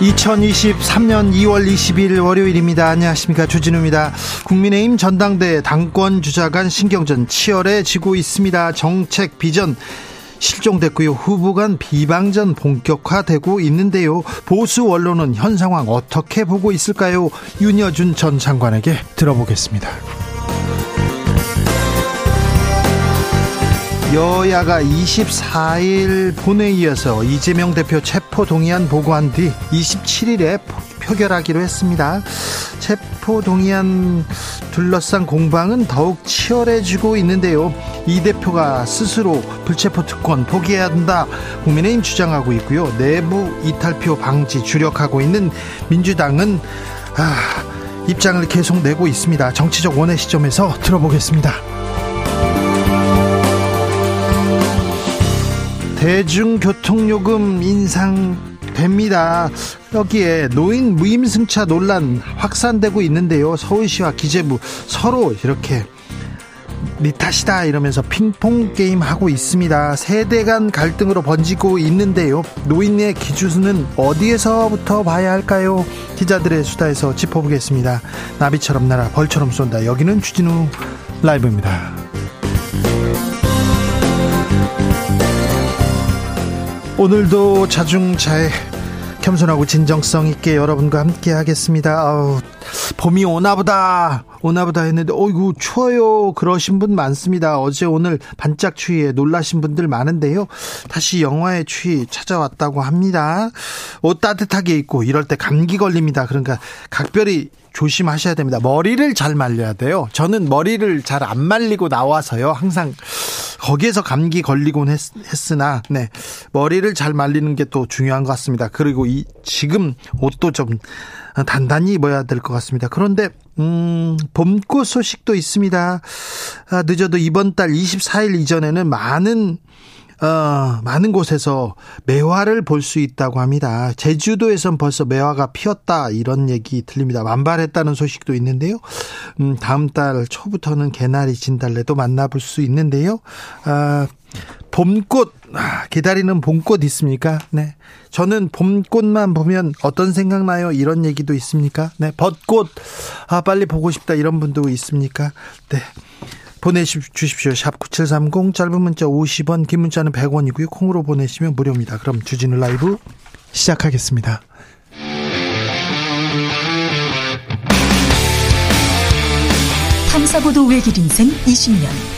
2023년 2월 20일 월요일입니다. 안녕하십니까. 주진우입니다. 국민의힘 전당대 당권 주자 간 신경전 치열해지고 있습니다. 정책 비전 실종됐고요. 후보 간 비방전 본격화되고 있는데요. 보수 언론은 현 상황 어떻게 보고 있을까요? 윤여준 전 장관에게 들어보겠습니다. 여야가 24일 본회의에서 이재명 대표 체포 동의안 보고한 뒤 27일에 표결하기로 했습니다. 체포 동의안 둘러싼 공방은 더욱 치열해지고 있는데요. 이 대표가 스스로 불체포 특권 포기해야 한다. 국민의힘 주장하고 있고요. 내부 이탈표 방지 주력하고 있는 민주당은 아, 입장을 계속 내고 있습니다. 정치적 원의 시점에서 들어보겠습니다. 대중교통요금 인상됩니다. 여기에 노인 무임승차 논란 확산되고 있는데요. 서울시와 기재부 서로 이렇게 니 탓이다 이러면서 핑퐁 게임 하고 있습니다. 세대 간 갈등으로 번지고 있는데요. 노인의 기준은 어디에서부터 봐야 할까요? 기자들의 수다에서 짚어보겠습니다. 나비처럼 날아 벌처럼 쏜다. 여기는 주진우 라이브입니다. 오늘도 자중차에 겸손하고 진정성 있게 여러분과 함께 하겠습니다. 아우, 봄이 오나보다 오나보다 했는데 어이구 추워요 그러신 분 많습니다. 어제 오늘 반짝 추위에 놀라신 분들 많은데요. 다시 영화의 추위 찾아왔다고 합니다. 옷 따뜻하게 입고 이럴 때 감기 걸립니다. 그러니까 각별히 조심하셔야 됩니다. 머리를 잘 말려야 돼요. 저는 머리를 잘 안 말리고 나와서요. 항상 거기에서 감기 걸리곤 했, 으나 네. 머리를 잘 말리는 게 또 중요한 것 같습니다. 그리고 이 지금 옷도 좀 단단히 입어야 될 것 같습니다. 그런데 음, 봄꽃 소식도 있습니다. 아, 늦어도 이번 달 24일 이전에는 많은 어, 많은 곳에서 매화를 볼 수 있다고 합니다. 제주도에선 벌써 매화가 피었다 이런 얘기 들립니다. 완발했다는 소식도 있는데요. 음, 다음 달 초부터는 개나리 진달래도 만나볼 수 있는데요. 아, 봄꽃 아, 기다리는 봄꽃 있습니까? 네. 저는 봄꽃만 보면 어떤 생각 나요? 이런 얘기도 있습니까? 네. 벚꽃 아 빨리 보고 싶다 이런 분도 있습니까? 네. 보내주십시오. 샵 9730 짧은 문자 50원 긴 문자는 100원이고요. 콩으로 보내시면 무료입니다. 그럼 주진우 라이브 시작하겠습니다. 탐사보도 외길 인생 20년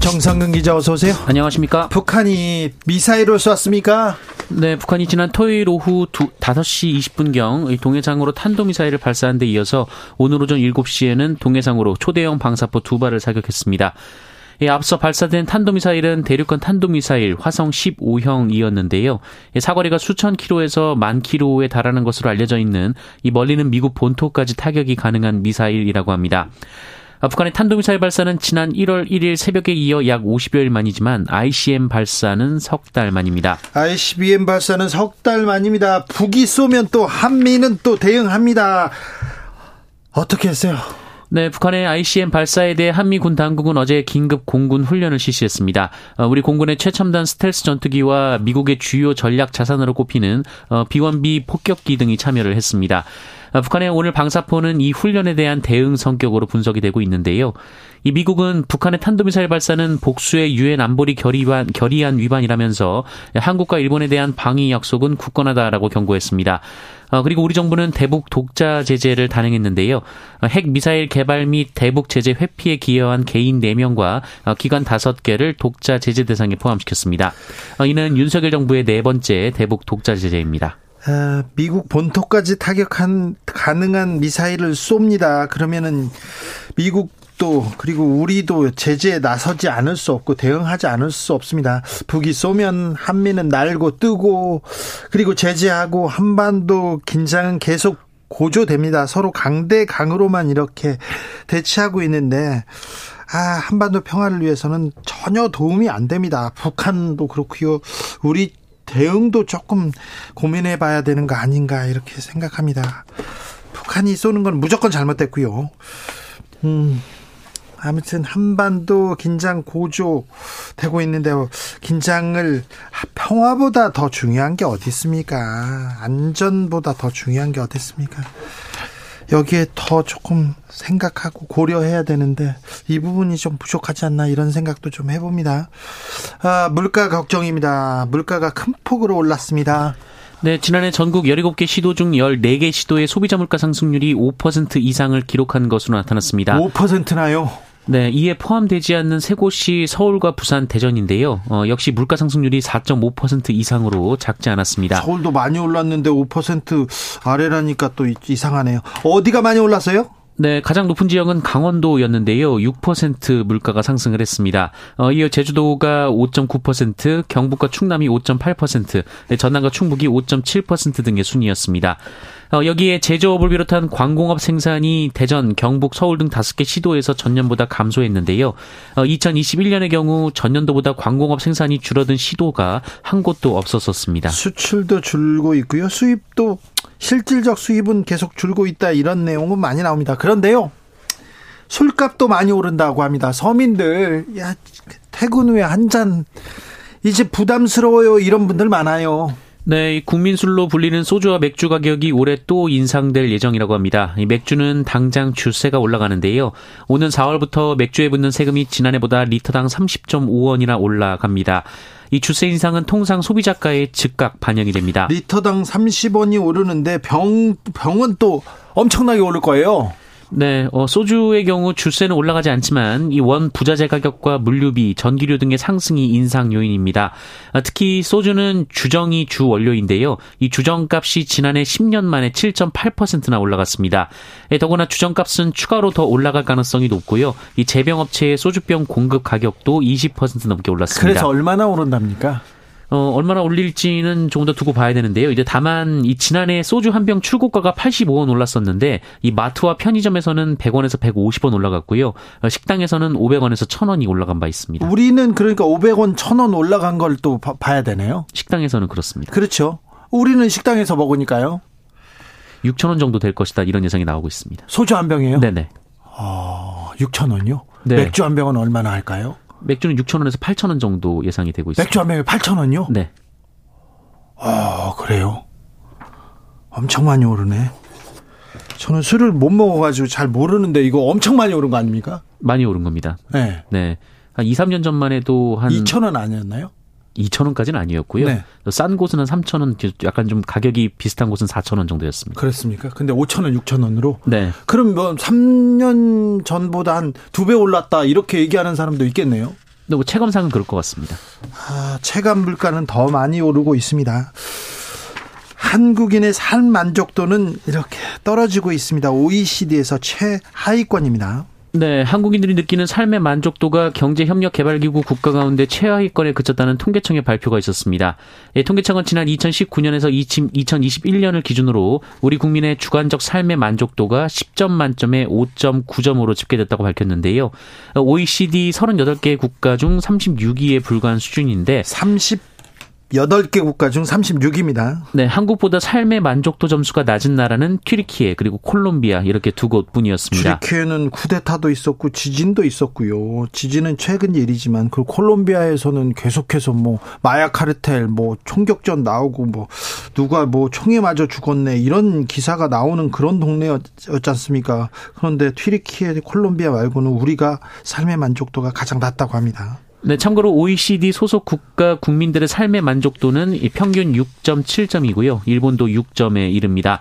정상근 기자 어서 오세요. 안녕하십니까? 북한이 미사일을 쐈습니까? 네, 북한이 지난 토요일 오후 두, 5시 20분경 동해상으로 탄도미사일을 발사한 데 이어서 오늘 오전 7시에는 동해상으로 초대형 방사포 두 발을 사격했습니다. 예, 앞서 발사된 탄도미사일은 대륙간 탄도미사일 화성 15형이었는데요. 예, 사거리가 수천 킬로에서 만 킬로에 달하는 것으로 알려져 있는 이 멀리는 미국 본토까지 타격이 가능한 미사일이라고 합니다. 북한의 탄도미사일 발사는 지난 1월 1일 새벽에 이어 약 50여일 만이지만 ICM 발사는 석 달 만입니다. ICBM 발사는 석 달 만입니다. 북이 쏘면 또 한미는 또 대응합니다. 어떻게 했어요? 네, 북한의 ICM 발사에 대해 한미 군 당국은 어제 긴급 공군 훈련을 실시했습니다. 어, 우리 공군의 최첨단 스텔스 전투기와 미국의 주요 전략 자산으로 꼽히는 B1B 어, 폭격기 등이 참여를 했습니다. 북한의 오늘 방사포는 이 훈련에 대한 대응 성격으로 분석이 되고 있는데요. 이 미국은 북한의 탄도미사일 발사는 복수의 유엔 안보리 결의안, 결의안 위반이라면서 한국과 일본에 대한 방위 약속은 굳건하다라고 경고했습니다. 어, 그리고 우리 정부는 대북 독자 제재를 단행했는데요. 어, 핵 미사일 개발 및 대북 제재 회피에 기여한 개인 4명과 어, 기관 5개를 독자 제재 대상에 포함시켰습니다. 이는 윤석열 정부의 네 번째 대북 독자 제재입니다. 아, 미국 본토까지 타격한 가능한 미사일을 쏩니다. 그러면은 미국 또 그리고 우리도 제재에 나서지 않을 수 없고 대응하지 않을 수 없습니다. 북이 쏘면 한미는 날고 뜨고 그리고 제재하고 한반도 긴장은 계속 고조됩니다. 서로 강대 강으로만 이렇게 대치하고 있는데 아, 한반도 평화를 위해서는 전혀 도움이 안 됩니다. 북한도 그렇고요. 우리 대응도 조금 고민해 봐야 되는 거 아닌가 이렇게 생각합니다. 북한이 쏘는 건 무조건 잘못됐고요. 음. 아무튼 한반도 긴장 고조되고 있는데요. 긴장을 평화보다 더 중요한 게 어디 있습니까? 안전보다 더 중요한 게 어디 있습니까? 여기에 더 조금 생각하고 고려해야 되는데 이 부분이 좀 부족하지 않나 이런 생각도 좀 해봅니다. 아, 물가 걱정입니다. 물가가 큰 폭으로 올랐습니다. 네, 지난해 전국 17개 시도 중 14개 시도의 소비자 물가 상승률이 5% 이상을 기록한 것으로 나타났습니다. 5%나요? 네, 이에 포함되지 않는 세 곳이 서울과 부산, 대전인데요. 어, 역시 물가 상승률이 4.5% 이상으로 작지 않았습니다. 서울도 많이 올랐는데 5% 아래라니까 또 이상하네요. 어디가 많이 올랐어요? 네, 가장 높은 지역은 강원도였는데요. 6% 물가가 상승을 했습니다. 어, 이어 제주도가 5.9%, 경북과 충남이 5.8%, 전남과 충북이 5.7% 등의 순이었습니다. 어, 여기에 제조업을 비롯한 광공업 생산이 대전, 경북, 서울 등 다섯 개 시도에서 전년보다 감소했는데요. 어, 2021년의 경우 전년도보다 광공업 생산이 줄어든 시도가 한 곳도 없었었습니다. 수출도 줄고 있고요. 수입도 실질적 수입은 계속 줄고 있다 이런 내용은 많이 나옵니다. 그런데요. 술값도 많이 오른다고 합니다. 서민들 야 퇴근 후에 한 잔 이제 부담스러워요 이런 분들 많아요. 네, 국민술로 불리는 소주와 맥주 가격이 올해 또 인상될 예정이라고 합니다. 이 맥주는 당장 주세가 올라가는데요. 오는 4월부터 맥주에 붙는 세금이 지난해보다 리터당 30.5원이나 올라갑니다. 이 주세 인상은 통상 소비자가에 즉각 반영이 됩니다. 리터당 30원이 오르는데 병 병은 또 엄청나게 오를 거예요. 네, 어, 소주의 경우 주세는 올라가지 않지만 이 원 부자재 가격과 물류비, 전기료 등의 상승이 인상 요인입니다. 아, 특히 소주는 주정이 주 원료인데요. 이 주정값이 지난해 10년 만에 7.8%나 올라갔습니다. 예, 더구나 주정값은 추가로 더 올라갈 가능성이 높고요. 이 제병업체의 소주병 공급 가격도 20% 넘게 올랐습니다. 그래서 얼마나 오른답니까? 어, 얼마나 올릴지는 조금 더 두고 봐야 되는데요. 이제 다만 이 지난해 소주 한 병 출고가가 85원 올랐었는데 이 마트와 편의점에서는 100원에서 150원 올라갔고요. 어, 식당에서는 500원에서 1000원이 올라간 바 있습니다. 우리는 그러니까 500원, 1000원 올라간 걸 또 봐야 되네요. 식당에서는 그렇습니다. 그렇죠. 우리는 식당에서 먹으니까요. 6,000원 정도 될 것이다. 이런 예상이 나오고 있습니다. 소주 한 병이에요? 네네. 어, 6,000원이요? 네. 맥주 한 병은 얼마나 할까요? 맥주는 6,000원에서 8,000원 정도 예상이 되고 있습니다. 맥주 한 병에 8,000원요? 네. 아, 그래요? 엄청 많이 오르네. 저는 술을 못 먹어가지고 잘 모르는데 이거 엄청 많이 오른 거 아닙니까? 많이 오른 겁니다. 네. 네. 한 2, 3년 전만 해도 한. 2,000원 아니었나요? 2,000원까지는 아니었고요. 네. 싼 곳은 한 3,000원, 약간 좀 가격이 비슷한 곳은 4,000원 정도였습니다. 그렇습니까? 근데 5,000원, 6,000원으로? 네. 그럼 뭐 3년 전보다 한 두 배 올랐다 이렇게 얘기하는 사람도 있겠네요. 뭐 체감상은 그럴 것 같습니다. 아, 체감 물가는 더 많이 오르고 있습니다. 한국인의 삶 만족도는 이렇게 떨어지고 있습니다. OECD에서 최하위권입니다. 네, 한국인들이 느끼는 삶의 만족도가 경제협력개발기구 국가 가운데 최하위권에 그쳤다는 통계청의 발표가 있었습니다. 예, 통계청은 지난 2019년에서 2021년을 기준으로 우리 국민의 주관적 삶의 만족도가 10점 만점에 5.9점으로 집계됐다고 밝혔는데요. OECD 38개 국가 중 36위에 불과한 수준인데 30 38개 국가 중 36입니다. 네, 한국보다 삶의 만족도 점수가 낮은 나라는 튀르키예 그리고 콜롬비아 이렇게 두 곳뿐이었습니다. 튀르키예는 쿠데타도 있었고 지진도 있었고요. 지진은 최근 일이지만 그 콜롬비아에서는 계속해서 뭐 마약 카르텔 뭐 총격전 나오고 뭐 누가 뭐 총에 맞아 죽었네 이런 기사가 나오는 그런 동네였지 않습니까? 그런데 튀르키예 콜롬비아 말고는 우리가 삶의 만족도가 가장 낮다고 합니다. 네, 참고로 OECD 소속 국가 국민들의 삶의 만족도는 평균 6.7점이고요. 일본도 6점에 이릅니다.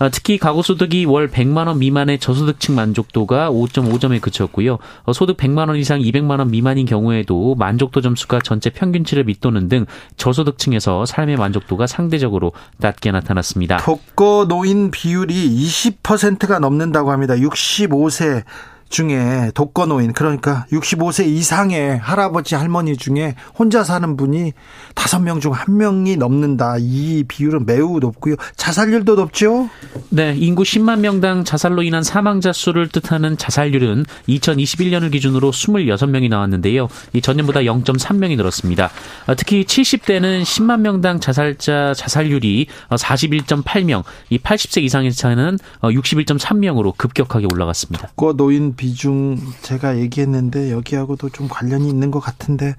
아, 특히 가구 소득이 월 100만 원 미만의 저소득층 만족도가 5.5점에 그쳤고요. 어, 소득 100만 원 이상 200만 원 미만인 경우에도 만족도 점수가 전체 평균치를 밑도는 등 저소득층에서 삶의 만족도가 상대적으로 낮게 나타났습니다. 독거 노인 비율이 20%가 넘는다고 합니다. 65세 중에 독거노인 그러니까 65세 이상의 할아버지 할머니 중에 혼자 사는 분이 다섯 명 중 한 명이 넘는다. 이 비율은 매우 높고요. 자살률도 높죠? 네, 인구 10만 명당 자살로 인한 사망자 수를 뜻하는 자살률은 2021년을 기준으로 26명이 나왔는데요. 이 전년보다 0.3명이 늘었습니다. 어, 특히 70대는 10만 명당 자살자 자살률이 41.8명, 이 80세 이상의 차는 61.3명으로 급격하게 올라갔습니다. 독거노인 비중 제가 얘기했는데 여기하고도 좀 관련이 있는 것 같은데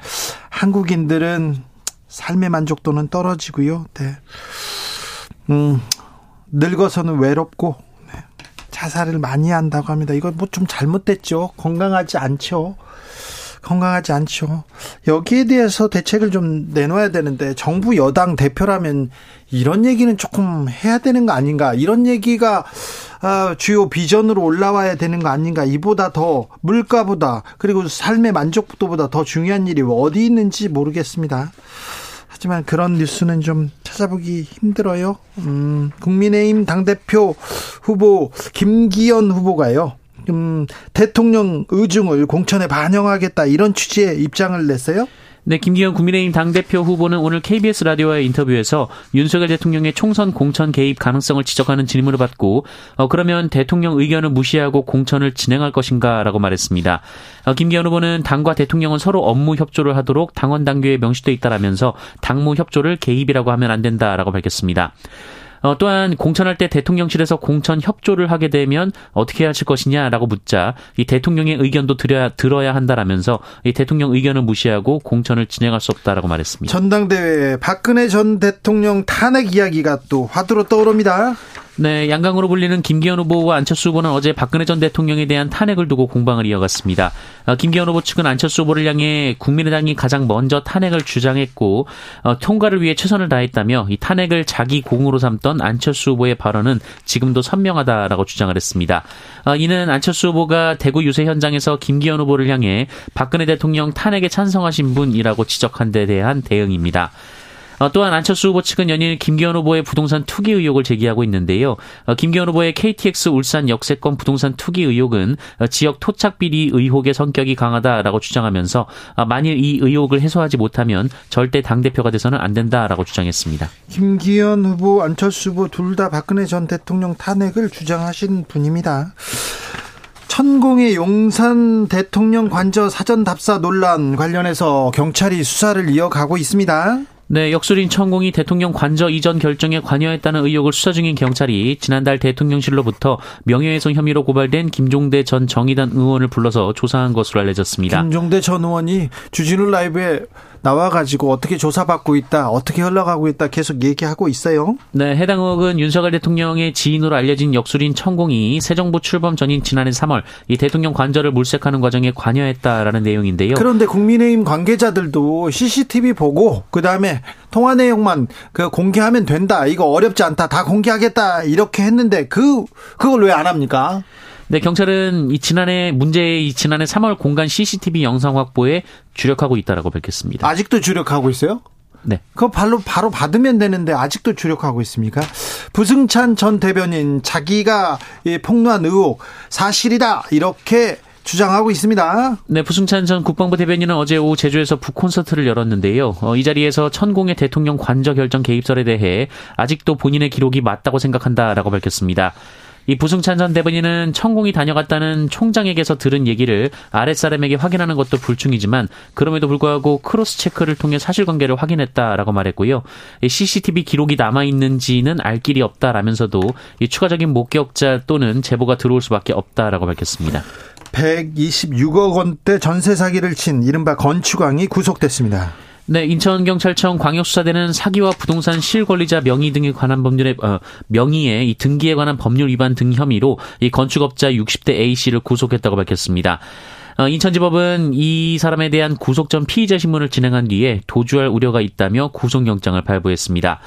한국인들은 삶의 만족도는 떨어지고요. 네. 음, 늙어서는 외롭고 네. 자살을 많이 한다고 합니다. 이거 뭐 좀 잘못됐죠. 건강하지 않죠. 건강하지 않죠. 여기에 대해서 대책을 좀 내놔야 되는데 정부 여당 대표라면 이런 얘기는 조금 해야 되는 거 아닌가? 이런 얘기가 아, 주요 비전으로 올라와야 되는 거 아닌가? 이보다 더 물가보다 그리고 삶의 만족도보다 더 중요한 일이 어디 있는지 모르겠습니다. 하지만 그런 뉴스는 좀 찾아보기 힘들어요. 음, 국민의힘 당대표 후보 김기현 후보가요. 음, 대통령 의중을 공천에 반영하겠다 이런 취지의 입장을 냈어요. 네, 김기현 국민의힘 당대표 후보는 오늘 KBS 라디오와의 인터뷰에서 윤석열 대통령의 총선 공천 개입 가능성을 지적하는 질문을 받고 어, 그러면 대통령 의견을 무시하고 공천을 진행할 것인가라고 말했습니다. 어, 김기현 후보는 당과 대통령은 서로 업무 협조를 하도록 당원 당규에 명시돼 있다라면서 당무 협조를 개입이라고 하면 안 된다라고 밝혔습니다. 어, 또한 공천할 때 대통령실에서 공천 협조를 하게 되면 어떻게 하실 것이냐라고 묻자 이 대통령의 의견도 들어야 들어야 한다라면서 이 대통령 의견을 무시하고 공천을 진행할 수 없다라고 말했습니다. 전당대회 박근혜 전 대통령 탄핵 이야기가 또 화두로 떠오릅니다. 네, 양강으로 불리는 김기현 후보와 안철수 후보는 어제 박근혜 전 대통령에 대한 탄핵을 두고 공방을 이어갔습니다. 어, 김기현 후보 측은 안철수 후보를 향해 국민의당이 가장 먼저 탄핵을 주장했고 어, 통과를 위해 최선을 다했다며 이 탄핵을 자기 공으로 삼던 안철수 후보의 발언은 지금도 선명하다라고 주장을 했습니다. 어, 이는 안철수 후보가 대구 유세 현장에서 김기현 후보를 향해 박근혜 대통령 탄핵에 찬성하신 분이라고 지적한 데 대한 대응입니다. 어, 또한 안철수 후보 측은 연일 김기현 후보의 부동산 투기 의혹을 제기하고 있는데요. 어, 김기현 후보의 KTX 울산 역세권 부동산 투기 의혹은 어, 지역 토착 비리 의혹의 성격이 강하다라고 주장하면서 만일 이 의혹을 해소하지 못하면 절대 당 대표가 돼서는 안 된다라고 주장했습니다. 김기현 후보, 안철수 후보 둘 다 박근혜 전 대통령 탄핵을 주장하신 분입니다. 천공의 용산 대통령 관저 사전 답사 논란 관련해서 경찰이 수사를 이어가고 있습니다. 네, 역술인 천공이 대통령 관저 이전 결정에 관여했다는 의혹을 수사 중인 경찰이 지난달 대통령실로부터 명예훼손 혐의로 고발된 김종대 전 정의당 의원을 불러서 조사한 것으로 알려졌습니다. 김종대 전 의원이 주진우 라이브에 나와가지고 어떻게 조사받고 있다, 어떻게 흘러가고 있다 계속 얘기하고 있어요. 네, 해당 의혹은 윤석열 대통령의 지인으로 알려진 역술인 천공이 새 정부 출범 전인 지난해 3월 이 대통령 관저를 물색하는 과정에 관여했다라는 내용인데요. 그런데 국민의힘 관계자들도 CCTV 보고 그 다음에 통화 내용만 그 공개하면 된다, 이거 어렵지 않다, 다 공개하겠다 이렇게 했는데 그 그걸 왜 안 합니까? 네, 경찰은 이 지난해 문제의 이 지난해 3월 공간 CCTV 영상 확보에 주력하고 있다라고 밝혔습니다. 아직도 주력하고 있어요? 네. 그거 바로 바로 받으면 되는데 아직도 주력하고 있습니까? 부승찬 전 대변인 자기가 폭로한 의혹 사실이다 이렇게 주장하고 있습니다. 네, 부승찬 전 국방부 대변인은 어제 오후 제주에서 북콘서트를 열었는데요. 어, 이 자리에서 천공의 대통령 관저 결정 개입설에 대해 아직도 본인의 기록이 맞다고 생각한다라고 밝혔습니다. 이 부승찬 전 대변인은 천공이 다녀갔다는 총장에게서 들은 얘기를 아랫사람에게 확인하는 것도 불충이지만 그럼에도 불구하고 크로스 체크를 통해 사실관계를 확인했다라고 말했고요. CCTV 기록이 남아 있는지는 알 길이 없다라면서도 이 추가적인 목격자 또는 제보가 들어올 수밖에 없다라고 밝혔습니다. 126억 원대 전세 사기를 친 이른바 건축왕이 구속됐습니다. 네, 인천경찰청 광역수사대는 사기와 부동산 실권리자 명의 등에 관한 법률의 어, 명의의 이 등기에 관한 법률 위반 등 혐의로 이 건축업자 60대 A 씨를 구속했다고 밝혔습니다. 어, 인천지법은 이 사람에 대한 구속 전 피의자 신문을 진행한 뒤에 도주할 우려가 있다며 구속영장을 발부했습니다.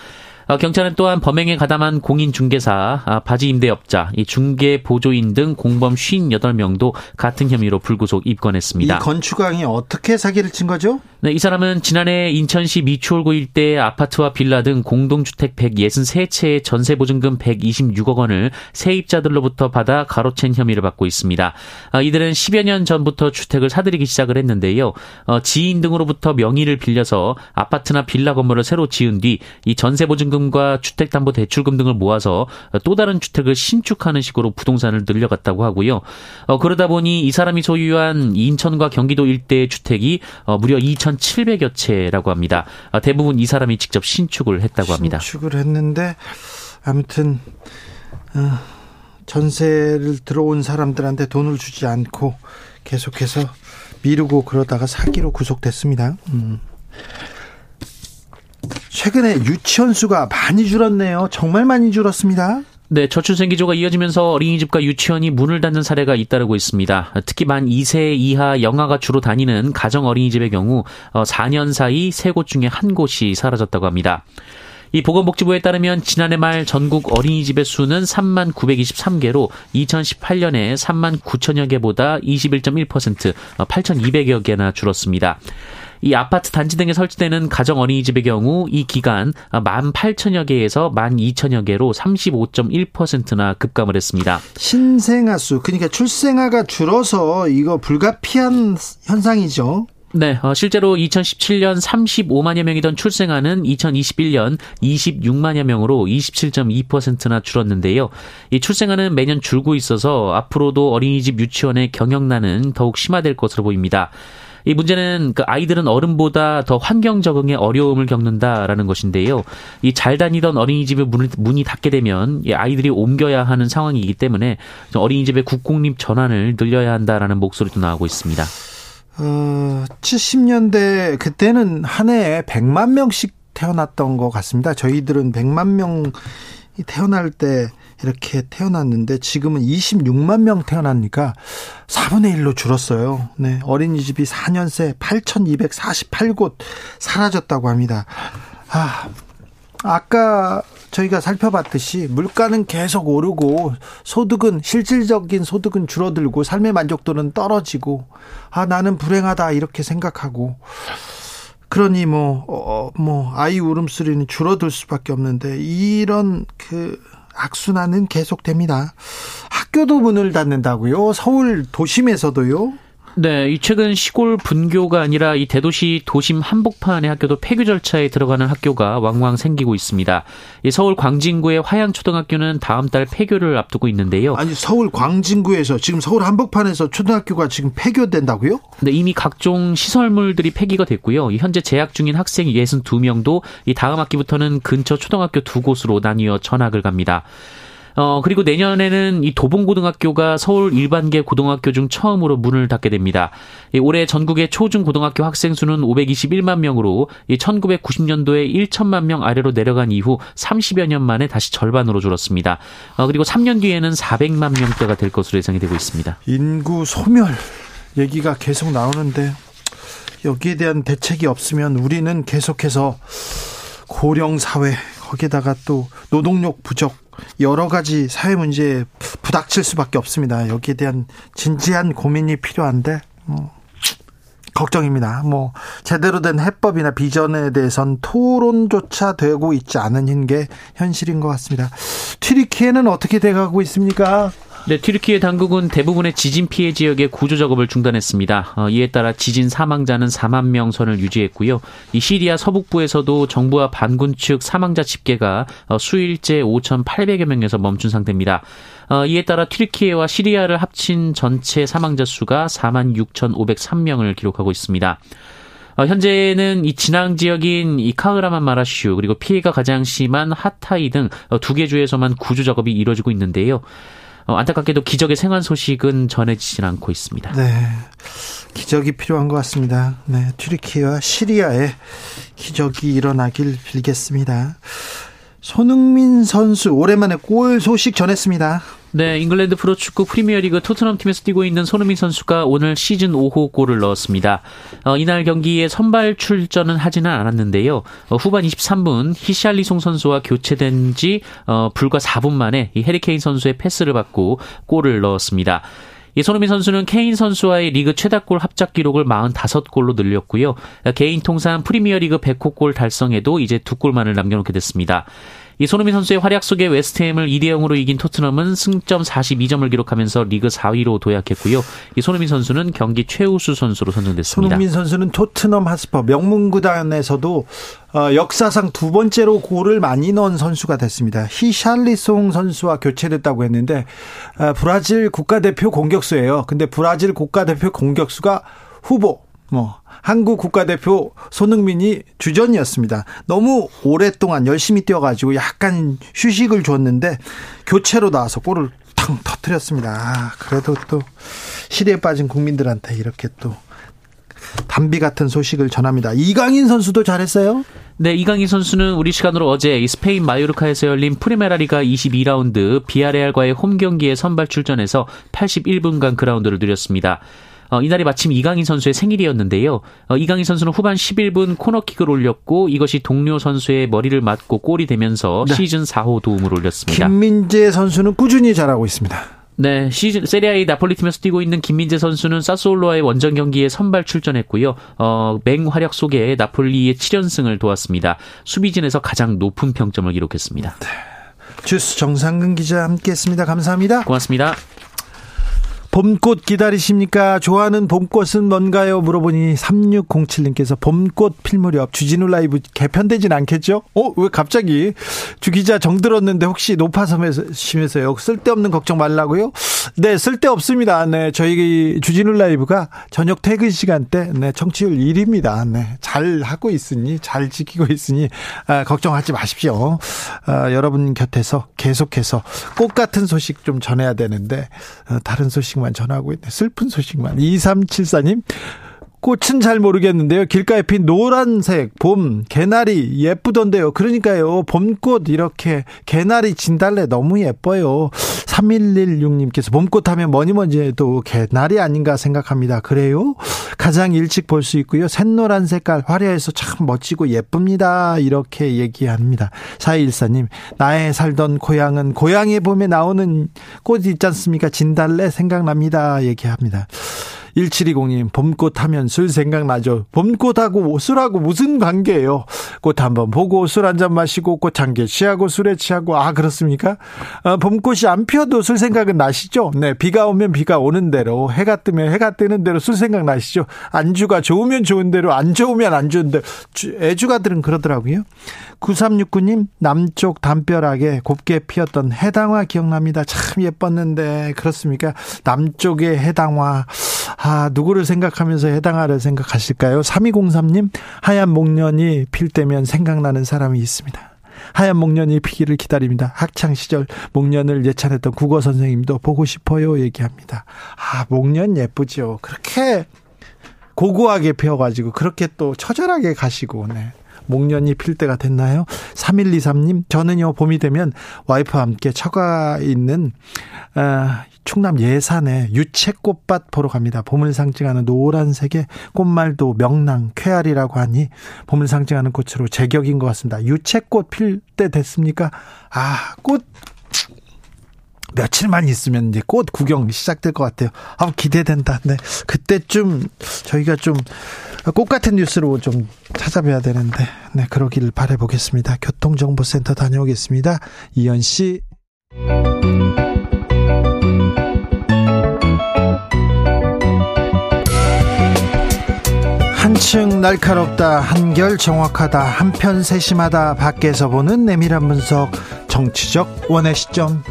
어, 경찰은 또한 범행에 가담한 공인중개사, 아, 바지 임대업자, 중개 보조인 등 공범 58명도 같은 혐의로 불구속 입건했습니다. 이 건축왕이 어떻게 사기를 친 거죠? 네, 이 사람은 지난해 인천시 미추홀구 일대의 아파트와 빌라 등 공동주택 163채의 전세보증금 126억 원을 세입자들로부터 받아 가로챈 혐의를 받고 있습니다. 아, 이들은 10여 년 전부터 주택을 사들이기 시작을 했는데요. 어, 지인 등으로부터 명의를 빌려서 아파트나 빌라 건물을 새로 지은 뒤 이 전세보증금과 주택담보대출금 등을 모아서 또 다른 주택을 신축하는 식으로 부동산을 늘려갔다고 하고요. 어, 그러다 보니 이 사람이 소유한 인천과 경기도 일대의 주택이 어, 무려 2천 2,700여 채라고 합니다. 아, 대부분 이 사람이 직접 신축을 했다고 합니다. 신축을 했는데 아무튼 어, 전세를 들어온 사람들한테 돈을 주지 않고 계속해서 미루고 그러다가 사기로 구속됐습니다. 음. 최근에 유치원 수가 많이 줄었네요. 정말 많이 줄었습니다. 네, 저출생 기조가 이어지면서 어린이집과 유치원이 문을 닫는 사례가 잇따르고 있습니다. 특히 만 2세 이하 영아가 주로 다니는 가정 어린이집의 경우 4년 어, 사이 세곳 중에 한 곳이 사라졌다고 합니다. 이 보건복지부에 따르면 지난해 말 전국 어린이집의 수는 3만 923개로 2018년에 3만 9천여 개보다 21.1% 8,200여 개나 줄었습니다. 이 아파트 단지 등에 설치되는 가정 어린이집의 경우 이 기간 18,000여 개에서 12,000여 개로 35.1%나 급감을 했습니다. 신생아 수 그러니까 출생아가 줄어서 이거 불가피한 현상이죠. 네, 어, 실제로 2017년 35만여 명이던 출생아는 2021년 26만여 명으로 27.2%나 줄었는데요. 이 출생아는 매년 줄고 있어서 앞으로도 어린이집 유치원의 경영난은 더욱 심화될 것으로 보입니다. 이 문제는 그 아이들은 어른보다 더 환경 적응에 어려움을 겪는다라는 것인데요. 이 잘 다니던 어린이집의 문을, 문이 닫게 되면 이 아이들이 옮겨야 하는 상황이기 때문에 어린이집의 국공립 전환을 늘려야 한다라는 목소리도 나오고 있습니다. 어, 70년대 그때는 한 해에 100만 명씩 태어났던 것 같습니다. 저희들은 100만 명이 태어날 때 이렇게 태어났는데 지금은 26만 명 태어나니까 4분의 1로 줄었어요. 네. 어린이집이 4년 새 8,248곳 사라졌다고 합니다. 아, 아까 저희가 살펴봤듯이 물가는 계속 오르고 소득은 실질적인 소득은 줄어들고 삶의 만족도는 떨어지고 아 나는 불행하다 이렇게 생각하고 그러니 뭐어뭐 어, 뭐 아이 울음소리는 줄어들 수밖에 없는데 이런 그 악순환은 계속됩니다. 학교도 문을 닫는다고요? 서울 도심에서도요? 네, 이 최근 시골 분교가 아니라 이 대도시 도심 한복판의 학교도 폐교 절차에 들어가는 학교가 왕왕 생기고 있습니다. 이 서울 광진구의 화양초등학교는 다음 달 폐교를 앞두고 있는데요. 아니 서울 광진구에서 지금 서울 한복판에서 초등학교가 지금 폐교된다고요? 네, 이미 각종 시설물들이 폐기가 됐고요. 현재 재학 중인 학생 62명도 이 다음 학기부터는 근처 초등학교 두 곳으로 나뉘어 전학을 갑니다. 어, 그리고 내년에는 이 도봉고등학교가 서울 일반계 고등학교 중 처음으로 문을 닫게 됩니다. 이 올해 전국의 초중고등학교 학생 수는 521만 명으로 이 1990년도에 1천만 명 아래로 내려간 이후 30여 년 만에 다시 절반으로 줄었습니다. 어, 그리고 3년 뒤에는 400만 명대가 될 것으로 예상이 되고 있습니다. 인구 소멸 얘기가 계속 나오는데 여기에 대한 대책이 없으면 우리는 계속해서 고령 사회 거기다가 또 노동력 부족 여러 가지 사회 문제에 부닥칠 수밖에 없습니다. 여기에 대한 진지한 고민이 필요한데 뭐 걱정입니다. 뭐 제대로 된 해법이나 비전에 대해선 토론조차 되고 있지 않은 게 현실인 것 같습니다. 튀리키에는 어떻게 돼가고 있습니까? 네, 튀르키예 당국은 대부분의 지진 피해 지역의 구조 작업을 중단했습니다. 어, 이에 따라 지진 사망자는 4만 명 선을 유지했고요. 이 시리아 서북부에서도 정부와 반군 측 사망자 집계가 어, 수일째 5,800여 명에서 멈춘 상태입니다. 어, 이에 따라 튀르키예와 시리아를 합친 전체 사망자 수가 4만 6,503명을 기록하고 있습니다. 어, 현재는 이 진앙 지역인 이 카흐라만 마라슈 그리고 피해가 가장 심한 하타이 등 두개 어, 주에서만 구조 작업이 이루어지고 있는데요. 어, 안타깝게도 기적의 생還 소식은 전해지진 않고 있습니다. 네. 기적이 필요한 것 같습니다. 네. 튀르키와 시리아에 기적이 일어나길 빌겠습니다. 손흥민 선수 오랜만에 골 소식 전했습니다. 네, 잉글랜드 프로축구 프리미어리그 토트넘 팀에서 뛰고 있는 손흥민 선수가 오늘 시즌 5호 골을 넣었습니다. 어, 이날 경기에 선발 출전은 하지는 않았는데요. 어, 후반 23분 히샬리송 선수와 교체된 지 어, 불과 4분 만에 이 해리케인 선수의 패스를 받고 골을 넣었습니다. 이 손흥민 선수는 케인 선수와의 리그 최다골 합작 기록을 45골로 늘렸고요. 개인 통산 프리미어리그 100호 골 달성에도 이제 두 골만을 남겨놓게 됐습니다. 이 손흥민 선수의 활약 속에 웨스트햄을 2대 0으로 이긴 토트넘은 승점 42점을 기록하면서 리그 4위로 도약했고요. 이 손흥민 선수는 경기 최우수 선수로 선정됐습니다. 손흥민 선수는 토트넘 하스퍼 명문구단에서도 어, 역사상 두 번째로 골을 많이 넣은 선수가 됐습니다. 히샬리송 선수와 교체됐다고 했는데 어, 브라질 국가대표 공격수예요. 근데 브라질 국가대표 공격수가 후보 뭐 한국 국가대표 손흥민이 주전이었습니다. 너무 오랫동안 열심히 뛰어가지고 약간 휴식을 줬는데 교체로 나와서 골을 탕 터뜨렸습니다. 아, 그래도 또 시대에 빠진 국민들한테 이렇게 또 담비 같은 소식을 전합니다. 이강인 선수도 잘했어요? 네, 이강인 선수는 우리 시간으로 어제 스페인 마요르카에서 열린 프리메라리가 22라운드 비아레알과의 홈 경기에 선발 출전해서 81분간 그라운드를 누렸습니다. 어, 이날이 마침 이강인 선수의 생일이었는데요. 어, 이강인 선수는 후반 11분 코너킥을 올렸고 이것이 동료 선수의 머리를 맞고 골이 되면서 네. 시즌 4호 도움을 올렸습니다. 김민재 선수는 꾸준히 잘하고 있습니다. 네, 시즌 세리아의 나폴리 팀에서 뛰고 있는 김민재 선수는 사스올로와의 원정 경기에 선발 출전했고요. 어, 맹활약 속에 나폴리의 7연승을 도왔습니다. 수비진에서 가장 높은 평점을 기록했습니다. 네. 주스 정상근 기자 함께했습니다. 감사합니다. 고맙습니다. 봄꽃 기다리십니까? 좋아하는 봄꽃은 뭔가요? 물어보니 3607님께서 봄꽃 필 무렵 주진우 라이브 개편되진 않겠죠? 어, 왜 갑자기 주기자 정들었는데 혹시 높아서심해서요? 쓸데없는 걱정 말라고요? 네, 쓸데없습니다. 네, 저희 주진우 라이브가 저녁 퇴근 시간대 네, 청취율 1위입니다. 네, 잘 하고 있으니 잘 지키고 있으니 아, 걱정하지 마십시오. 아, 여러분 곁에서 계속해서 꽃 같은 소식 좀 전해야 되는데 아, 다른 소식 소식만 전하고 있네. 슬픈 소식만. 2374님. 꽃은 잘 모르겠는데요. 길가에 핀 노란색 봄 개나리 예쁘던데요. 그러니까요. 봄꽃 이렇게 개나리 진달래 너무 예뻐요. 3116님께서 봄꽃 하면 뭐니 뭐니 해도 개나리 아닌가 생각합니다. 그래요? 가장 일찍 볼 수 있고요. 샛노란 색깔 화려해서 참 멋지고 예쁩니다. 이렇게 얘기합니다. 4214님, 나의 살던 고향은 고향의 봄에 나오는 꽃 있지 않습니까? 진달래 생각납니다. 얘기합니다. 1720님, 봄꽃 하면 술 생각나죠. 봄꽃하고 술하고 무슨 관계예요? 꽃 한번 보고 술 한 잔 마시고 꽃 한 개 취하고 술에 취하고, 아, 그렇습니까? 아, 봄꽃이 안 피어도 술 생각은 나시죠? 네, 비가 오면 비가 오는 대로, 해가 뜨면 해가 뜨는 대로 술 생각 나시죠? 안주가 좋으면 좋은 대로, 안 좋으면 안 좋은 대로. 애주가들은 그러더라고요. 9369님, 남쪽 담벼락에 곱게 피었던 해당화 기억납니다. 참 예뻤는데, 그렇습니까? 남쪽의 해당화. 아, 누구를 생각하면서 해당화를 생각하실까요? 3203님, 하얀 목련이 필 때면 생각나는 사람이 있습니다. 하얀 목련이 피기를 기다립니다. 학창 시절 목련을 예찬했던 국어 선생님도 보고 싶어요 얘기합니다. 아, 목련 예쁘죠. 그렇게 고고하게 피어가지고 그렇게 또 처절하게 가시고 네. 목련이 필 때가 됐나요? 3123님, 저는요, 봄이 되면 와이프와 함께 처가 있는, 아, 충남 예산에 유채꽃밭 보러 갑니다. 봄을 상징하는 노란색의 꽃말도 명랑, 쾌활이라고 하니 봄을 상징하는 꽃으로 제격인 것 같습니다. 유채꽃 필 때 됐습니까? 아, 꽃 며칠만 있으면 이제 꽃 구경 시작될 것 같아요. 아, 기대된다. 네. 그때쯤 저희가 좀 꽃 같은 뉴스로 좀 찾아봐야 되는데, 네. 그러길 바라보겠습니다. 교통정보센터 다녀오겠습니다. 이현 씨. 한층 날카롭다, 한결 정확하다, 한편 세심하다, 밖에서 보는 내밀한 분석, 정치적 원의 시점.